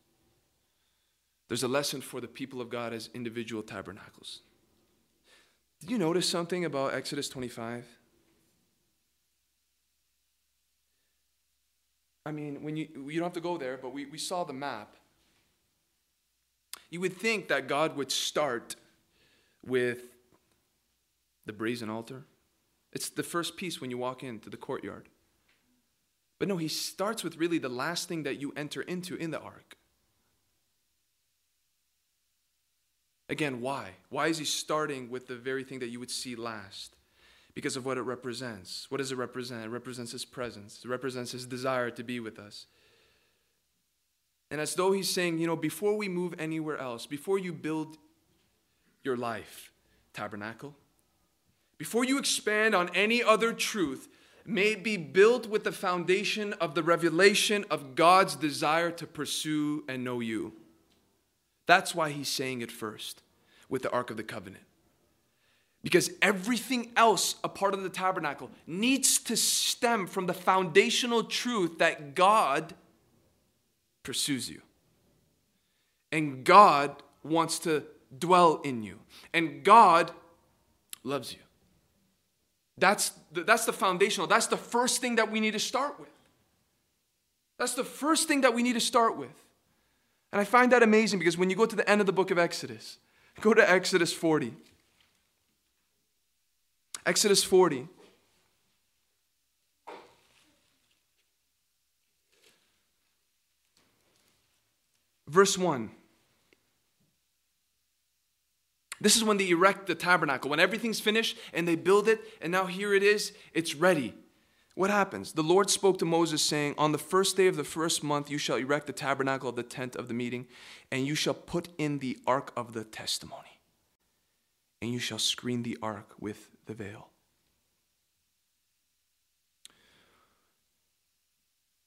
Speaker 1: There's a lesson for the people of God as individual tabernacles. Did you notice something about Exodus 25? I mean, when you, you don't have to go there, but we, we saw the map. You would think that God would start with the brazen altar. It's the first piece when you walk into the courtyard. But no, he starts with really the last thing that you enter into in the ark. Again, why? Why is he starting with the very thing that you would see last? Because of what it represents. What does it represent? It represents his presence, it represents his desire to be with us. And as though he's saying, you know, before we move anywhere else, before you build your life, tabernacle, before you expand on any other truth, may it be built with the foundation of the revelation of God's desire to pursue and know you. That's why he's saying it first with the Ark of the Covenant. Because everything else, a part of the tabernacle, needs to stem from the foundational truth that God pursues you. And God wants to dwell in you. And God loves you. That's the, that's the foundational. That's the first thing that we need to start with. That's the first thing that we need to start with. And I find that amazing because when you go to the end of the book of Exodus, go to Exodus 40. Exodus 40. Verse 1. This is when they erect the tabernacle, when everything's finished and they build it, and now here it is, it's ready. What happens? The Lord spoke to Moses, saying, On the first day of the first month, you shall erect the tabernacle of the tent of the meeting, and you shall put in the ark of the testimony, and you shall screen the ark with the veil.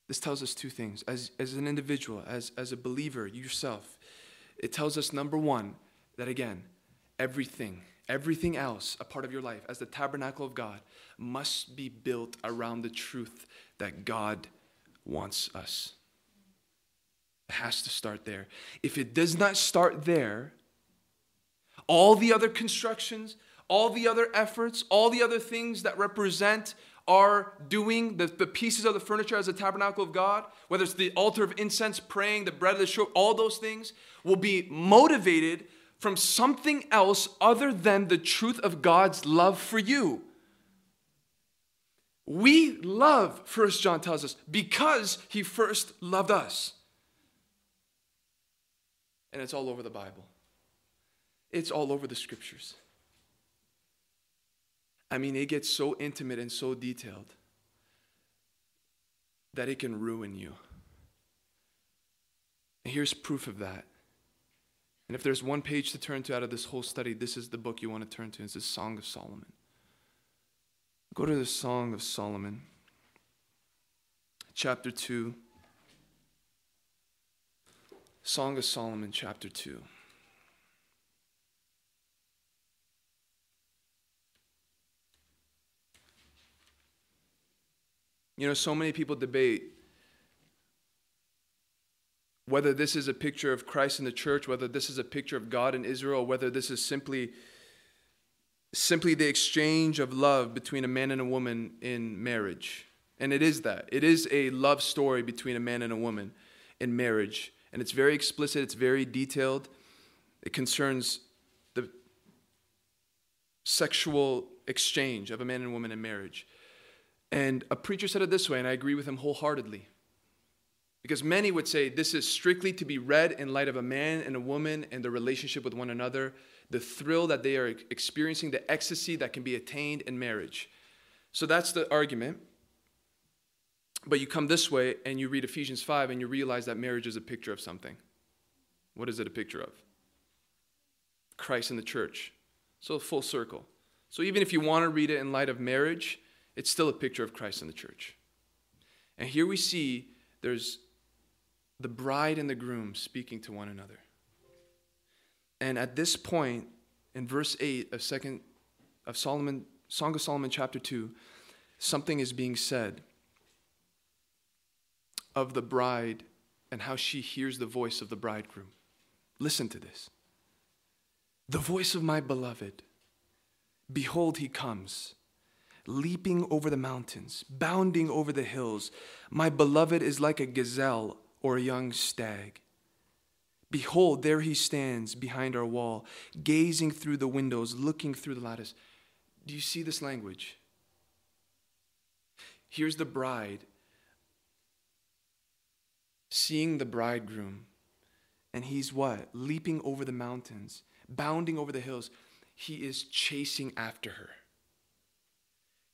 Speaker 1: This tells us two things. As, as an individual, as, as a believer, yourself, it tells us number one, that again, everything Everything else, a part of your life, as the tabernacle of God, must be built around the truth that God wants us. It has to start there. If it does not start there, all the other constructions, all the other efforts, all the other things that represent are doing, the, the pieces of the furniture as a tabernacle of God, whether it's the altar of incense, praying, the bread of the show, all those things will be motivated from something else other than the truth of God's love for you. We love, First John tells us, because he first loved us. And it's all over the Bible. It's all over the scriptures. I mean, it gets so intimate and so detailed that it can ruin you. Here's proof of that And if there's one page to turn to out of this whole study, this is the book you want to turn to. It's the Song of Solomon. Go to the Song of Solomon, chapter 2. Song of Solomon, chapter 2. You know, so many people debate whether this is a picture of Christ in the church, whether this is a picture of God in Israel, whether this is simply simply the exchange of love between a man and a woman in marriage. And it is that. It is a love story between a man and a woman in marriage. And it's very explicit, it's very detailed. It concerns the sexual exchange of a man and woman in marriage. And a preacher said it this way, and I agree with him wholeheartedly. Because many would say this is strictly to be read in light of a man and a woman and their relationship with one another, the thrill that they are experiencing, the ecstasy that can be attained in marriage. So that's the argument. But you come this way and you read Ephesians 5 and you realize that marriage is a picture of something. What is it a picture of? Christ and the church. So full circle. So even if you want to read it in light of marriage, it's still a picture of Christ and the church. And here we see there's the bride and the groom speaking to one another. And at this point, in verse 8 of second of Solomon, Song of Solomon chapter 2, something is being said of the bride and how she hears the voice of the bridegroom. Listen to this. The voice of my beloved, behold, he comes, leaping over the mountains, bounding over the hills. My beloved is like a gazelle or a young stag. Behold, there he stands behind our wall, gazing through the windows, looking through the lattice. Do you see this language? Here's the bride seeing the bridegroom, and he's what? Leaping over the mountains, bounding over the hills. He is chasing after her.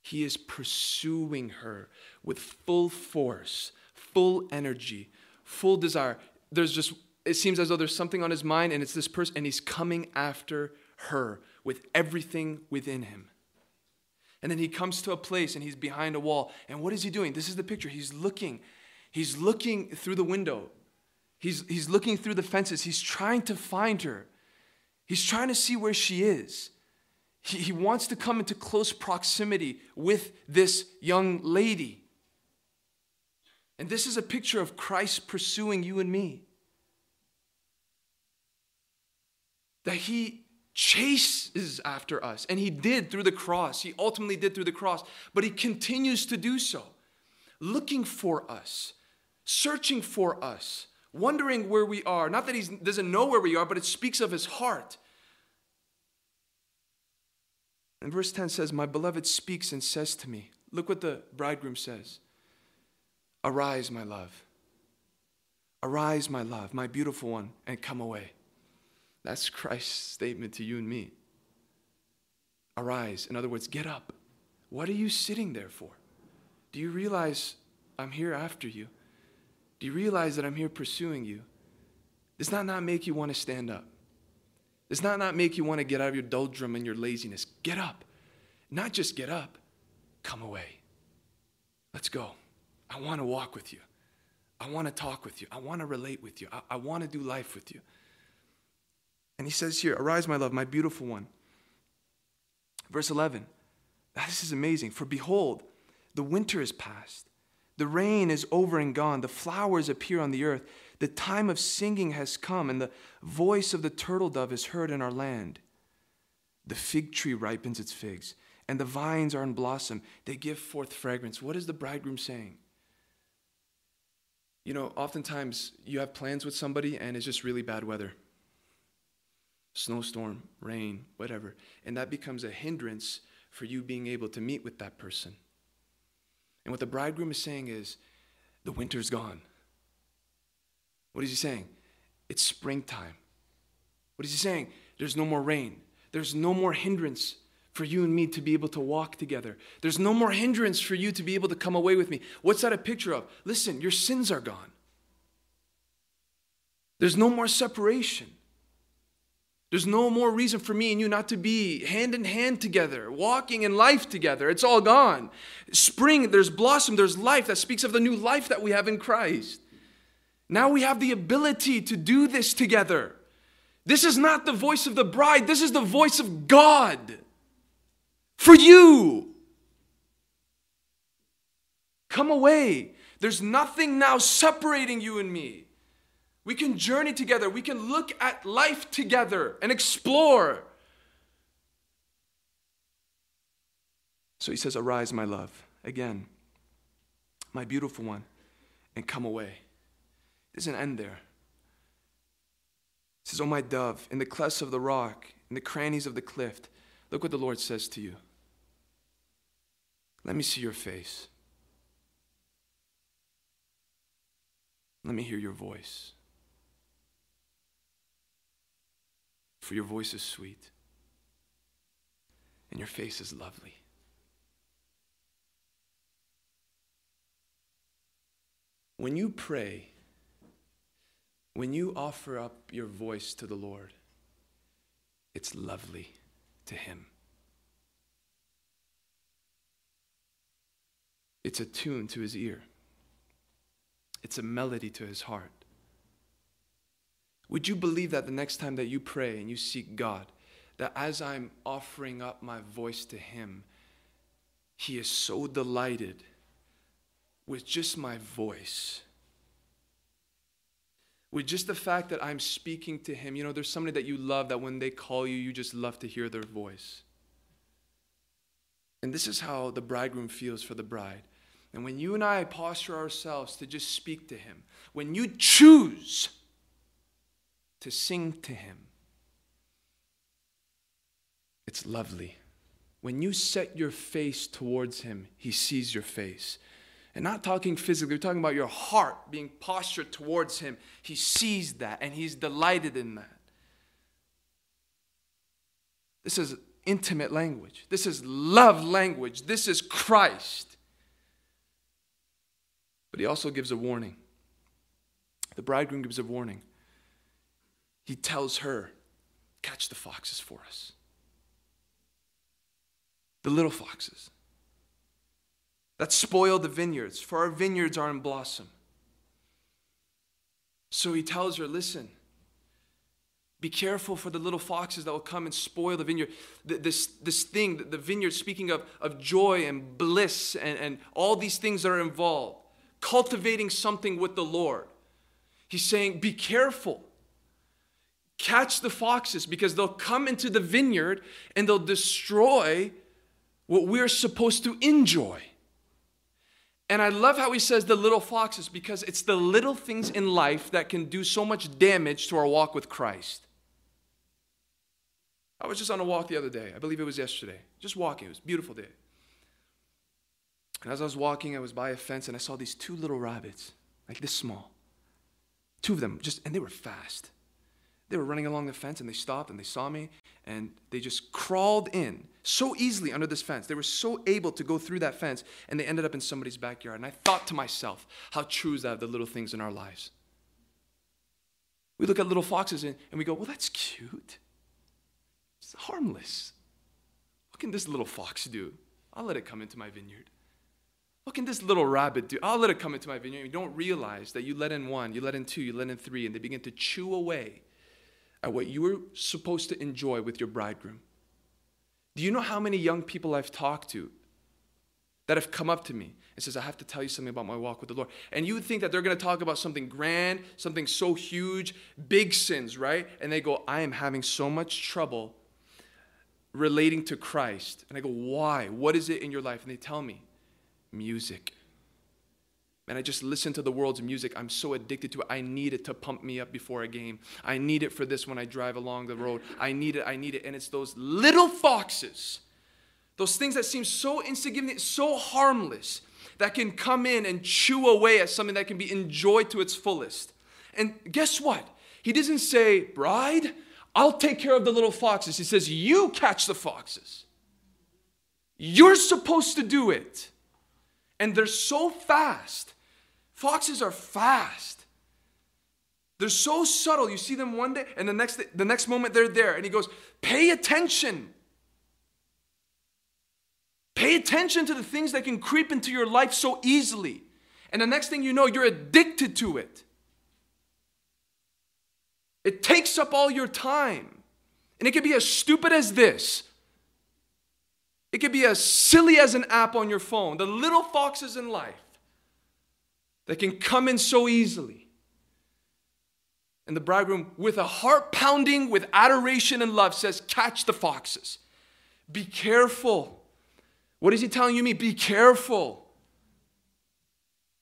Speaker 1: He is pursuing her with full force, full energy, full desire. There's just, it seems as though there's something on his mind, and it's this person, and he's coming after her with everything within him. And then he comes to a place and he's behind a wall. And what is he doing? This is the picture. He's looking. He's looking through the window. He's, he's looking through the fences. He's trying to find her. He's trying to see where she is. He, he wants to come into close proximity with this young lady. And this is a picture of Christ pursuing you and me. That he chases after us, and he did through the cross. He ultimately did through the cross, but he continues to do so, looking for us, searching for us, wondering where we are. Not that he doesn't know where we are, but it speaks of his heart. And verse 10 says, My beloved speaks and says to me, Look what the bridegroom says. Arise, my love. Arise, my love, my beautiful one, and come away. That's Christ's statement to you and me. Arise. In other words, get up. What are you sitting there for? Do you realize I'm here after you? Do you realize that I'm here pursuing you? Does that not make you want to stand up? Does that not make you want to get out of your doldrum and your laziness? Get up. Not just get up, come away. Let's go. I want to walk with you. I want to talk with you. I want to relate with you. I, I want to do life with you. And he says here, Arise, my love, my beautiful one. Verse 11. This is amazing. For behold, the winter is past, the rain is over and gone, the flowers appear on the earth, the time of singing has come, and the voice of the turtle dove is heard in our land. The fig tree ripens its figs, and the vines are in blossom. They give forth fragrance. What is the bridegroom saying? You know, oftentimes you have plans with somebody and it's just really bad weather snowstorm, rain, whatever. And that becomes a hindrance for you being able to meet with that person. And what the bridegroom is saying is, the winter's gone. What is he saying? It's springtime. What is he saying? There's no more rain. There's no more hindrance for you and me to be able to walk together. There's no more hindrance for you to be able to come away with me. What's that a picture of? Listen, your sins are gone. There's no more separation. There's no more reason for me and you not to be hand in hand together, walking in life together. It's all gone. Spring, there's blossom, there's life that speaks of the new life that we have in Christ. Now we have the ability to do this together. This is not the voice of the bride, this is the voice of God for you. Come away. There's nothing now separating you and me. We can journey together. We can look at life together and explore. So he says, Arise, my love, again, my beautiful one, and come away. It doesn't end there. He says, Oh, my dove, in the clefts of the rock, in the crannies of the cliff, look what the Lord says to you. Let me see your face. Let me hear your voice. For your voice is sweet, and your face is lovely. When you pray, when you offer up your voice to the Lord, it's lovely to Him. It's a tune to His ear, it's a melody to His heart. Would you believe that the next time that you pray and you seek God, that as I'm offering up my voice to Him, He is so delighted with just my voice? With just the fact that I'm speaking to Him. You know, there's somebody that you love that when they call you, you just love to hear their voice. And this is how the bridegroom feels for the bride. And when you and I posture ourselves to just speak to Him, when you choose, to sing to Him. It's lovely. When you set your face towards Him, He sees your face. And not talking physically, we're talking about your heart being postured towards Him. He sees that and He's delighted in that. This is intimate language. This is love language. This is Christ. But He also gives a warning. The bridegroom gives a warning he tells her, Catch the foxes for us. The little foxes that spoil the vineyards, for our vineyards are in blossom. So he tells her, Listen, be careful for the little foxes that will come and spoil the vineyard. This, this thing, the vineyard, speaking of, of joy and bliss and, and all these things that are involved, cultivating something with the Lord. He's saying, Be careful catch the foxes because they'll come into the vineyard and they'll destroy what we're supposed to enjoy. And I love how he says the little foxes because it's the little things in life that can do so much damage to our walk with Christ. I was just on a walk the other day. I believe it was yesterday. Just walking. It was a beautiful day. And as I was walking, I was by a fence and I saw these two little rabbits, like this small. Two of them, just, and they were fast. They were running along the fence and they stopped and they saw me and they just crawled in so easily under this fence. They were so able to go through that fence and they ended up in somebody's backyard. And I thought to myself, how true is that of the little things in our lives? We look at little foxes and, and we go, well, that's cute. It's harmless. What can this little fox do? I'll let it come into my vineyard. What can this little rabbit do? I'll let it come into my vineyard. You don't realize that you let in one, you let in two, you let in three, and they begin to chew away at what you were supposed to enjoy with your bridegroom. Do you know how many young people I've talked to that have come up to me and says, I have to tell you something about my walk with the Lord. And you would think that they're going to talk about something grand, something so huge, big sins, right? And they go, I am having so much trouble relating to Christ. And I go, why? What is it in your life? And they tell me, music. And I just listen to the world's music. I'm so addicted to it. I need it to pump me up before a game. I need it for this when I drive along the road. I need it, I need it. And it's those little foxes, those things that seem so insignificant, so harmless, that can come in and chew away at something that can be enjoyed to its fullest. And guess what? He doesn't say, Bride, I'll take care of the little foxes. He says, You catch the foxes. You're supposed to do it. And they're so fast Foxes are fast. They're so subtle. You see them one day, and the next, the next moment they're there. And he goes, Pay attention. Pay attention to the things that can creep into your life so easily. And the next thing you know, you're addicted to it. It takes up all your time. And it can be as stupid as this. It could be as silly as an app on your phone. The little foxes in life that can come in so easily. And the bridegroom, with a heart pounding, with adoration and love, says, Catch the foxes. Be careful. What is he telling you me? Be careful.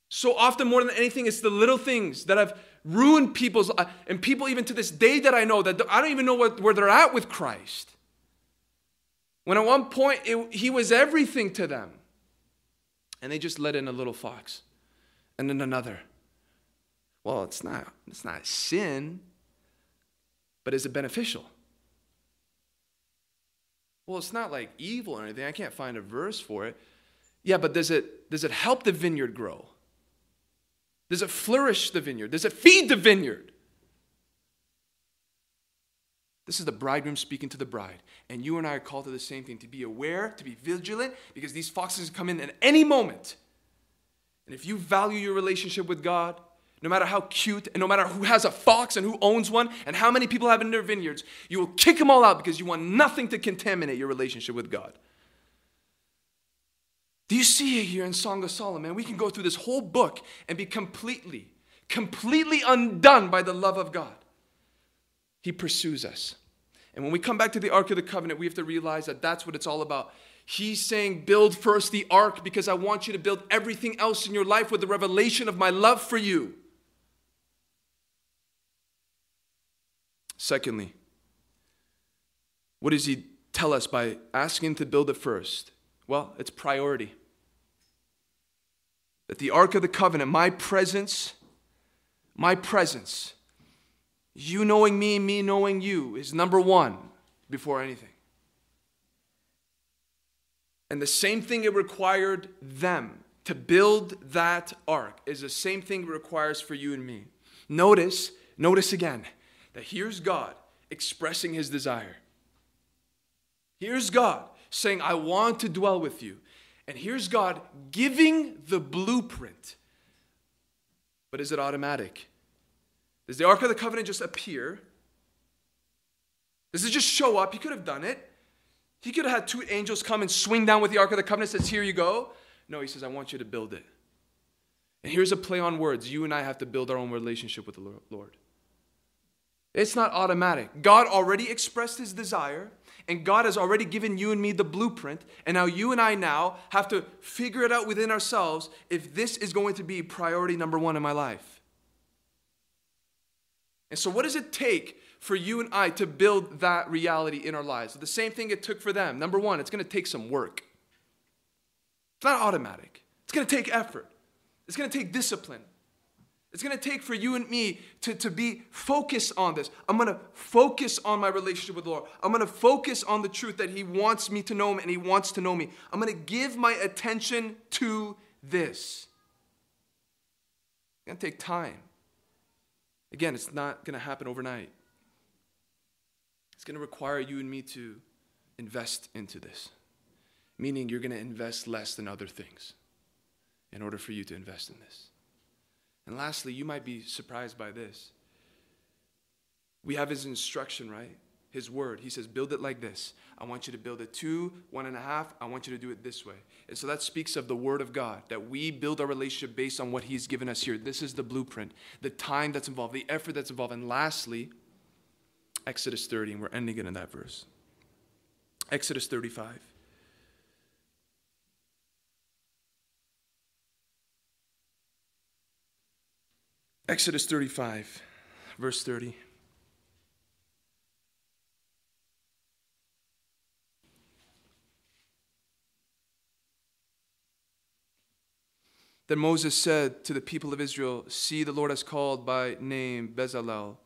Speaker 1: So often, more than anything, it's the little things that have ruined people's and people even to this day that I know that I don't even know what, where they're at with Christ. When at one point it, he was everything to them, and they just let in a little fox, and then another. Well, it's not it's not sin, but is it beneficial? Well, it's not like evil or anything. I can't find a verse for it. Yeah, but does it does it help the vineyard grow? Does it flourish the vineyard? Does it feed the vineyard? This is the bridegroom speaking to the bride. And you and I are called to the same thing to be aware, to be vigilant, because these foxes come in at any moment. And if you value your relationship with God, no matter how cute, and no matter who has a fox and who owns one, and how many people have in their vineyards, you will kick them all out because you want nothing to contaminate your relationship with God. Do you see it here in Song of Solomon? We can go through this whole book and be completely, completely undone by the love of God. He pursues us. And when we come back to the Ark of the Covenant, we have to realize that that's what it's all about. He's saying, Build first the ark because I want you to build everything else in your life with the revelation of my love for you. Secondly, what does he tell us by asking to build it first? Well, it's priority. That the Ark of the Covenant, my presence, my presence, you knowing me, me knowing you, is number one before anything. And the same thing it required them to build that ark is the same thing it requires for you and me. Notice, notice again that here's God expressing his desire. Here's God saying, I want to dwell with you. And here's God giving the blueprint. But is it automatic? Does the Ark of the Covenant just appear? Does it just show up? He could have done it. He could have had two angels come and swing down with the Ark of the Covenant, says, Here you go. No, he says, I want you to build it. And here's a play on words. You and I have to build our own relationship with the Lord. It's not automatic. God already expressed his desire, and God has already given you and me the blueprint. And now you and I now have to figure it out within ourselves if this is going to be priority number one in my life. And so, what does it take for you and I to build that reality in our lives? The same thing it took for them. Number one, it's going to take some work. It's not automatic, it's going to take effort, it's going to take discipline. It's going to take for you and me to, to be focused on this. I'm going to focus on my relationship with the Lord. I'm going to focus on the truth that He wants me to know Him and He wants to know me. I'm going to give my attention to this. It's going to take time. Again, it's not going to happen overnight. It's going to require you and me to invest into this, meaning you're going to invest less than other things in order for you to invest in this. And lastly, you might be surprised by this. We have his instruction, right? His word. He says, build it like this. I want you to build it two, one and a half. I want you to do it this way. And so that speaks of the word of God, that we build our relationship based on what he's given us here. This is the blueprint, the time that's involved, the effort that's involved. And lastly, Exodus 30, and we're ending it in that verse. Exodus 35. Exodus 35, verse 30. Then Moses said to the people of Israel, See, the Lord has called by name Bezalel,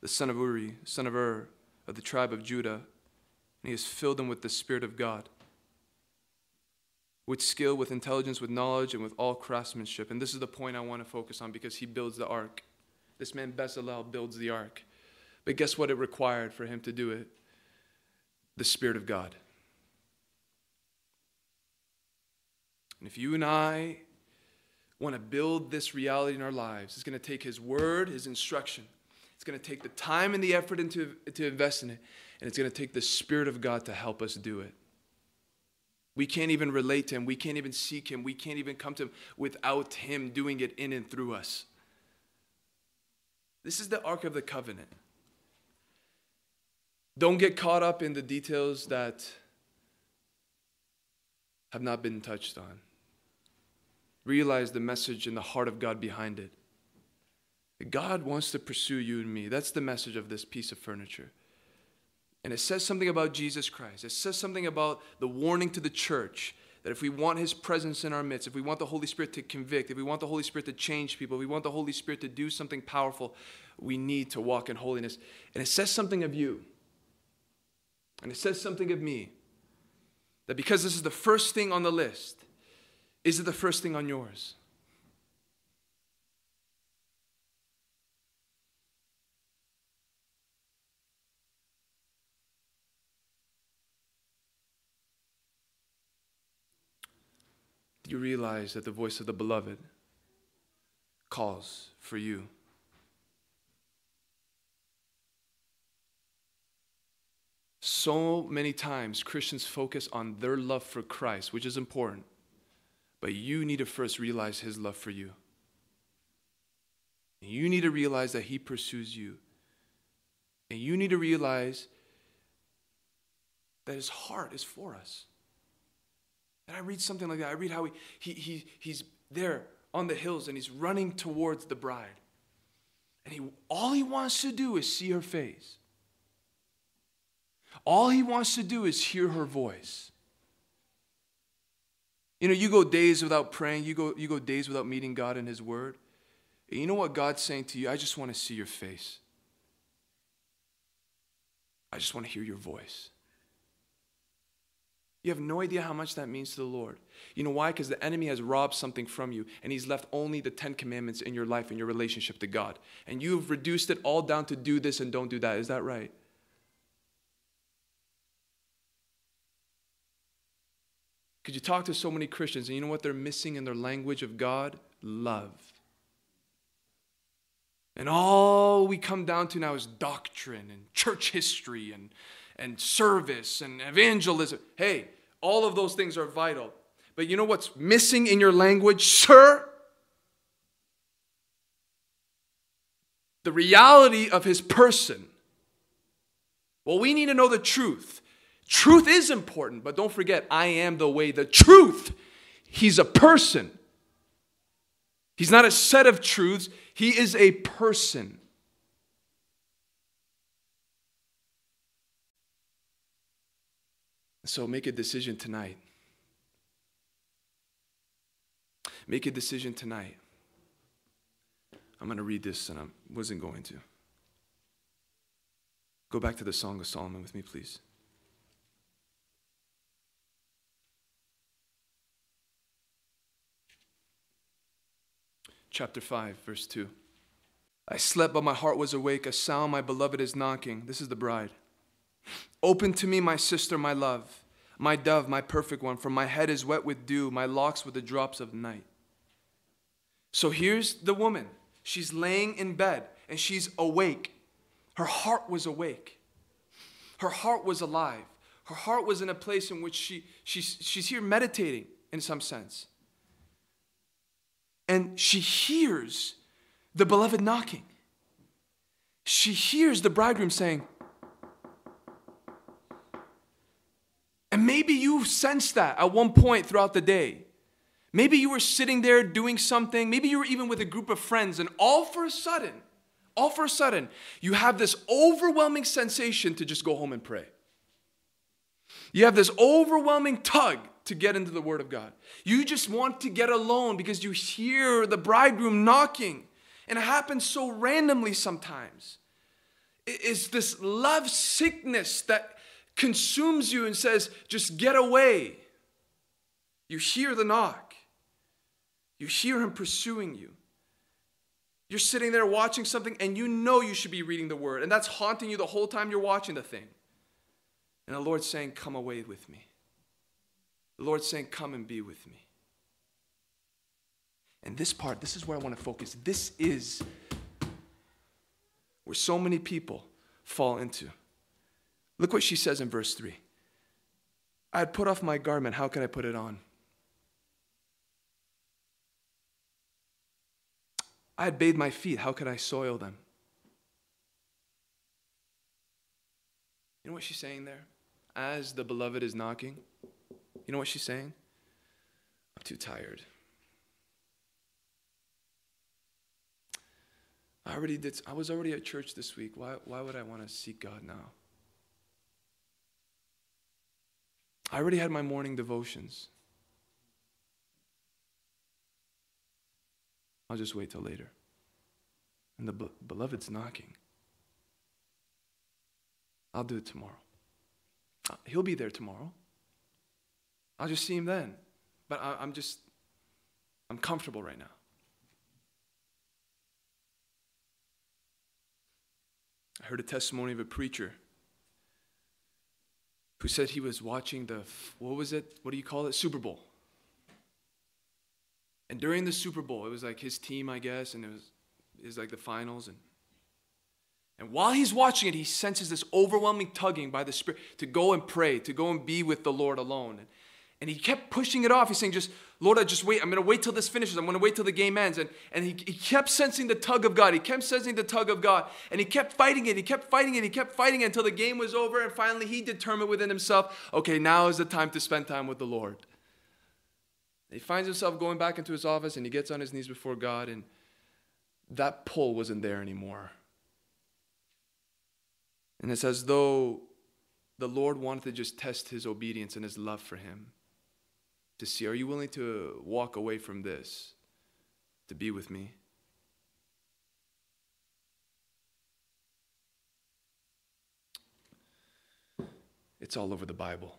Speaker 1: the son of Uri, son of Hur, of the tribe of Judah, and he has filled them with the Spirit of God with skill, with intelligence, with knowledge, and with all craftsmanship. And this is the point I want to focus on because he builds the ark. This man Bezalel builds the ark. But guess what it required for him to do it? The Spirit of God. And if you and I want to build this reality in our lives, it's going to take His Word, His instruction. It's going to take the time and the effort into, to invest in it. And it's going to take the Spirit of God to help us do it. We can't even relate to Him. We can't even seek Him. We can't even come to Him without Him doing it in and through us. This is the Ark of the Covenant. Don't get caught up in the details that have not been touched on. Realize the message and the heart of God behind it. God wants to pursue you and me. That's the message of this piece of furniture. And it says something about Jesus Christ. It says something about the warning to the church that if we want his presence in our midst, if we want the Holy Spirit to convict, if we want the Holy Spirit to change people, if we want the Holy Spirit to do something powerful, we need to walk in holiness. And it says something of you. And it says something of me. That because this is the first thing on the list, is it the first thing on yours? Do you realize that the voice of the beloved calls for you? So many times Christians focus on their love for Christ, which is important, but you need to first realize his love for you. And You need to realize that he pursues you. And you need to realize that his heart is for us. And I read something like that. I read how he, he, he, he's there on the hills and he's running towards the bride. And he, all he wants to do is see her face. All he wants to do is hear her voice. You know, you go days without praying, you go, you go days without meeting God in His Word. And you know what God's saying to you? I just want to see your face. I just want to hear your voice. You have no idea how much that means to the Lord. You know why? Because the enemy has robbed something from you, and he's left only the Ten Commandments in your life and your relationship to God. And you've reduced it all down to do this and don't do that. Is that right? Could you talk to so many Christians and you know what they're missing in their language of God? Love. And all we come down to now is doctrine and church history and, and service and evangelism. Hey, all of those things are vital. But you know what's missing in your language, sir? The reality of his person. Well, we need to know the truth. Truth is important, but don't forget, I am the way, the truth. He's a person. He's not a set of truths, he is a person. So make a decision tonight. Make a decision tonight. I'm going to read this, and I wasn't going to. Go back to the Song of Solomon with me, please. Chapter 5, verse 2. I slept, but my heart was awake. A sound, my beloved is knocking. This is the bride. Open to me, my sister, my love, my dove, my perfect one, for my head is wet with dew, my locks with the drops of night. So here's the woman. She's laying in bed and she's awake. Her heart was awake. Her heart was alive. Her heart was in a place in which she, she's, she's here meditating in some sense and she hears the beloved knocking. She hears the bridegroom saying, and maybe you sensed that at one point throughout the day. Maybe you were sitting there doing something. Maybe you were even with a group of friends, and all for a sudden, all for a sudden, you have this overwhelming sensation to just go home and pray. You have this overwhelming tug to get into the Word of God. You just want to get alone because you hear the bridegroom knocking. And it happens so randomly sometimes. It's this love sickness that consumes you and says, just get away. You hear the knock, you hear him pursuing you. You're sitting there watching something and you know you should be reading the word, and that's haunting you the whole time you're watching the thing. And the Lord's saying, Come away with me. The Lord's saying, Come and be with me. And this part, this is where I want to focus. This is where so many people fall into. Look what she says in verse 3. I had put off my garment, how could I put it on? I had bathed my feet, how could I soil them? You know what she's saying there? As the beloved is knocking, you know what she's saying? I'm too tired. I already did I was already at church this week. Why, why would I want to seek God now? I already had my morning devotions. I'll just wait till later. And the be- beloved's knocking. I'll do it tomorrow. Uh, he'll be there tomorrow. I'll just see him then. But I, I'm just, I'm comfortable right now. I heard a testimony of a preacher who said he was watching the, what was it? What do you call it? Super Bowl. And during the Super Bowl, it was like his team, I guess, and it was, it was like the finals. And, and while he's watching it, he senses this overwhelming tugging by the Spirit to go and pray, to go and be with the Lord alone. And, and he kept pushing it off. He's saying, just, Lord, I just wait. I'm going to wait till this finishes. I'm going to wait till the game ends. And, and he, he kept sensing the tug of God. He kept sensing the tug of God. And he kept fighting it. He kept fighting it. He kept fighting it until the game was over. And finally, he determined within himself, okay, now is the time to spend time with the Lord. He finds himself going back into his office and he gets on his knees before God. And that pull wasn't there anymore. And it's as though the Lord wanted to just test his obedience and his love for him to see are you willing to walk away from this to be with me? It's all over the Bible.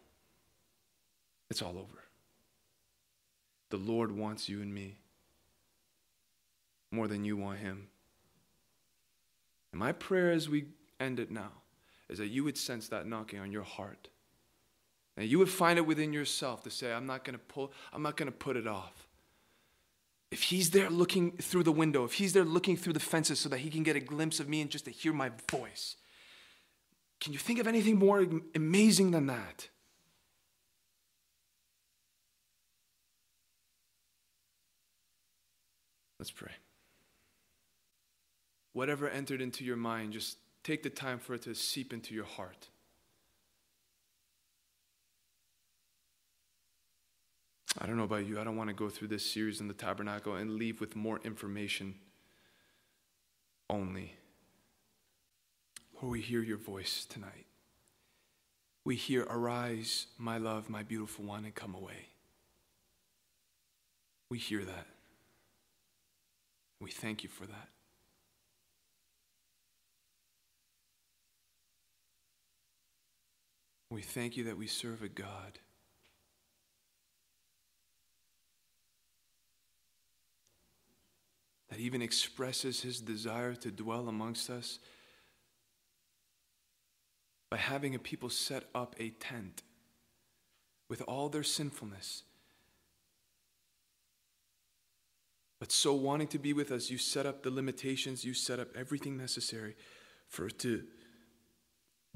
Speaker 1: It's all over. The Lord wants you and me more than you want Him. And my prayer as we end it now is that you would sense that knocking on your heart and you would find it within yourself to say, I'm not going to pull, I'm not going to put it off. If he's there looking through the window, if he's there looking through the fences so that he can get a glimpse of me and just to hear my voice, can you think of anything more amazing than that? Let's pray. Whatever entered into your mind, just take the time for it to seep into your heart. I don't know about you. I don't want to go through this series in the tabernacle and leave with more information only. Lord, we hear your voice tonight. We hear, Arise, my love, my beautiful one, and come away. We hear that. We thank you for that. We thank you that we serve a God that even expresses his desire to dwell amongst us by having a people set up a tent with all their sinfulness. But so wanting to be with us, you set up the limitations, you set up everything necessary for it to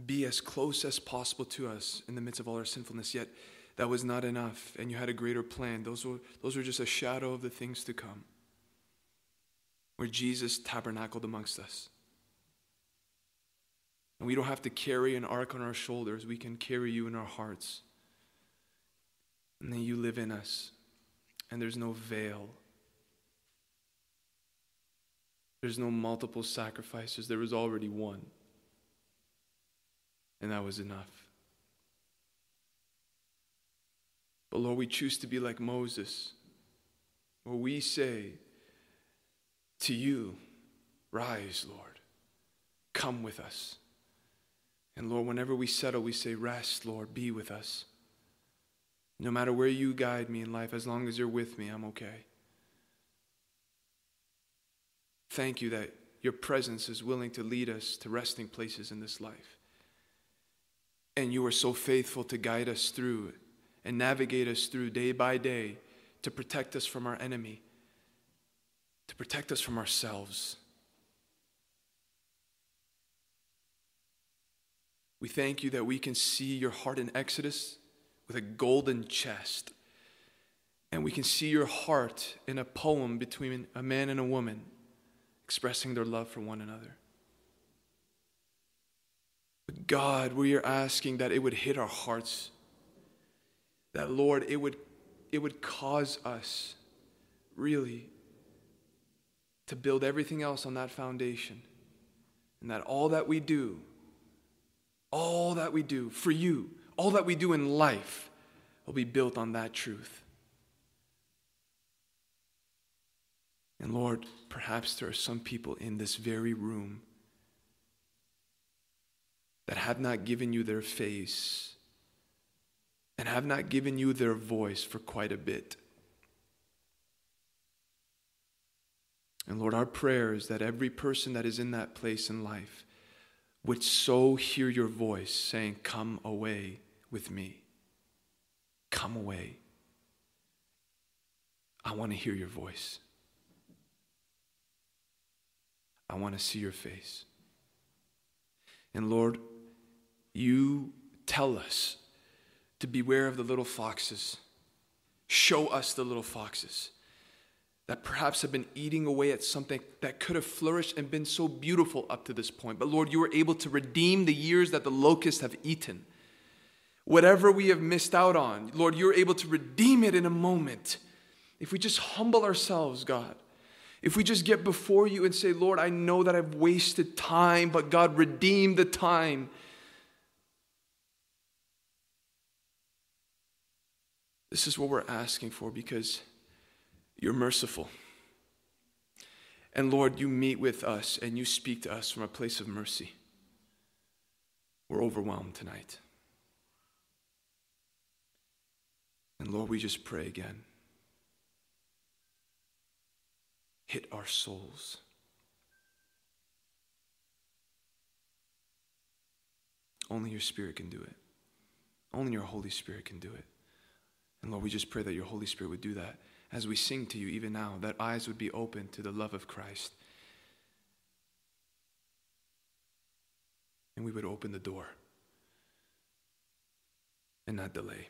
Speaker 1: be as close as possible to us in the midst of all our sinfulness. Yet that was not enough, and you had a greater plan. Those were, those were just a shadow of the things to come where Jesus tabernacled amongst us. And we don't have to carry an ark on our shoulders, we can carry you in our hearts. And then you live in us, and there's no veil. There's no multiple sacrifices. There was already one. And that was enough. But Lord, we choose to be like Moses, where we say, to you, Rise, Lord. Come with us. And Lord, whenever we settle, we say, Rest, Lord, be with us. No matter where you guide me in life, as long as you're with me, I'm okay. Thank you that your presence is willing to lead us to resting places in this life. And you are so faithful to guide us through and navigate us through day by day to protect us from our enemy, to protect us from ourselves. We thank you that we can see your heart in Exodus with a golden chest. And we can see your heart in a poem between a man and a woman expressing their love for one another. But God, we are asking that it would hit our hearts. That, Lord, it would, it would cause us really to build everything else on that foundation. And that all that we do, all that we do for you, all that we do in life will be built on that truth. And Lord, perhaps there are some people in this very room that have not given you their face and have not given you their voice for quite a bit. And Lord, our prayer is that every person that is in that place in life would so hear your voice saying, Come away with me. Come away. I want to hear your voice. I want to see your face. And Lord, you tell us to beware of the little foxes. Show us the little foxes that perhaps have been eating away at something that could have flourished and been so beautiful up to this point. But Lord, you were able to redeem the years that the locusts have eaten. Whatever we have missed out on, Lord, you're able to redeem it in a moment. If we just humble ourselves, God, if we just get before you and say, Lord, I know that I've wasted time, but God, redeem the time. This is what we're asking for because you're merciful. And Lord, you meet with us and you speak to us from a place of mercy. We're overwhelmed tonight. And Lord, we just pray again. Hit our souls. Only your Spirit can do it. Only your Holy Spirit can do it. And Lord, we just pray that your Holy Spirit would do that as we sing to you even now, that eyes would be open to the love of Christ. And we would open the door and not delay.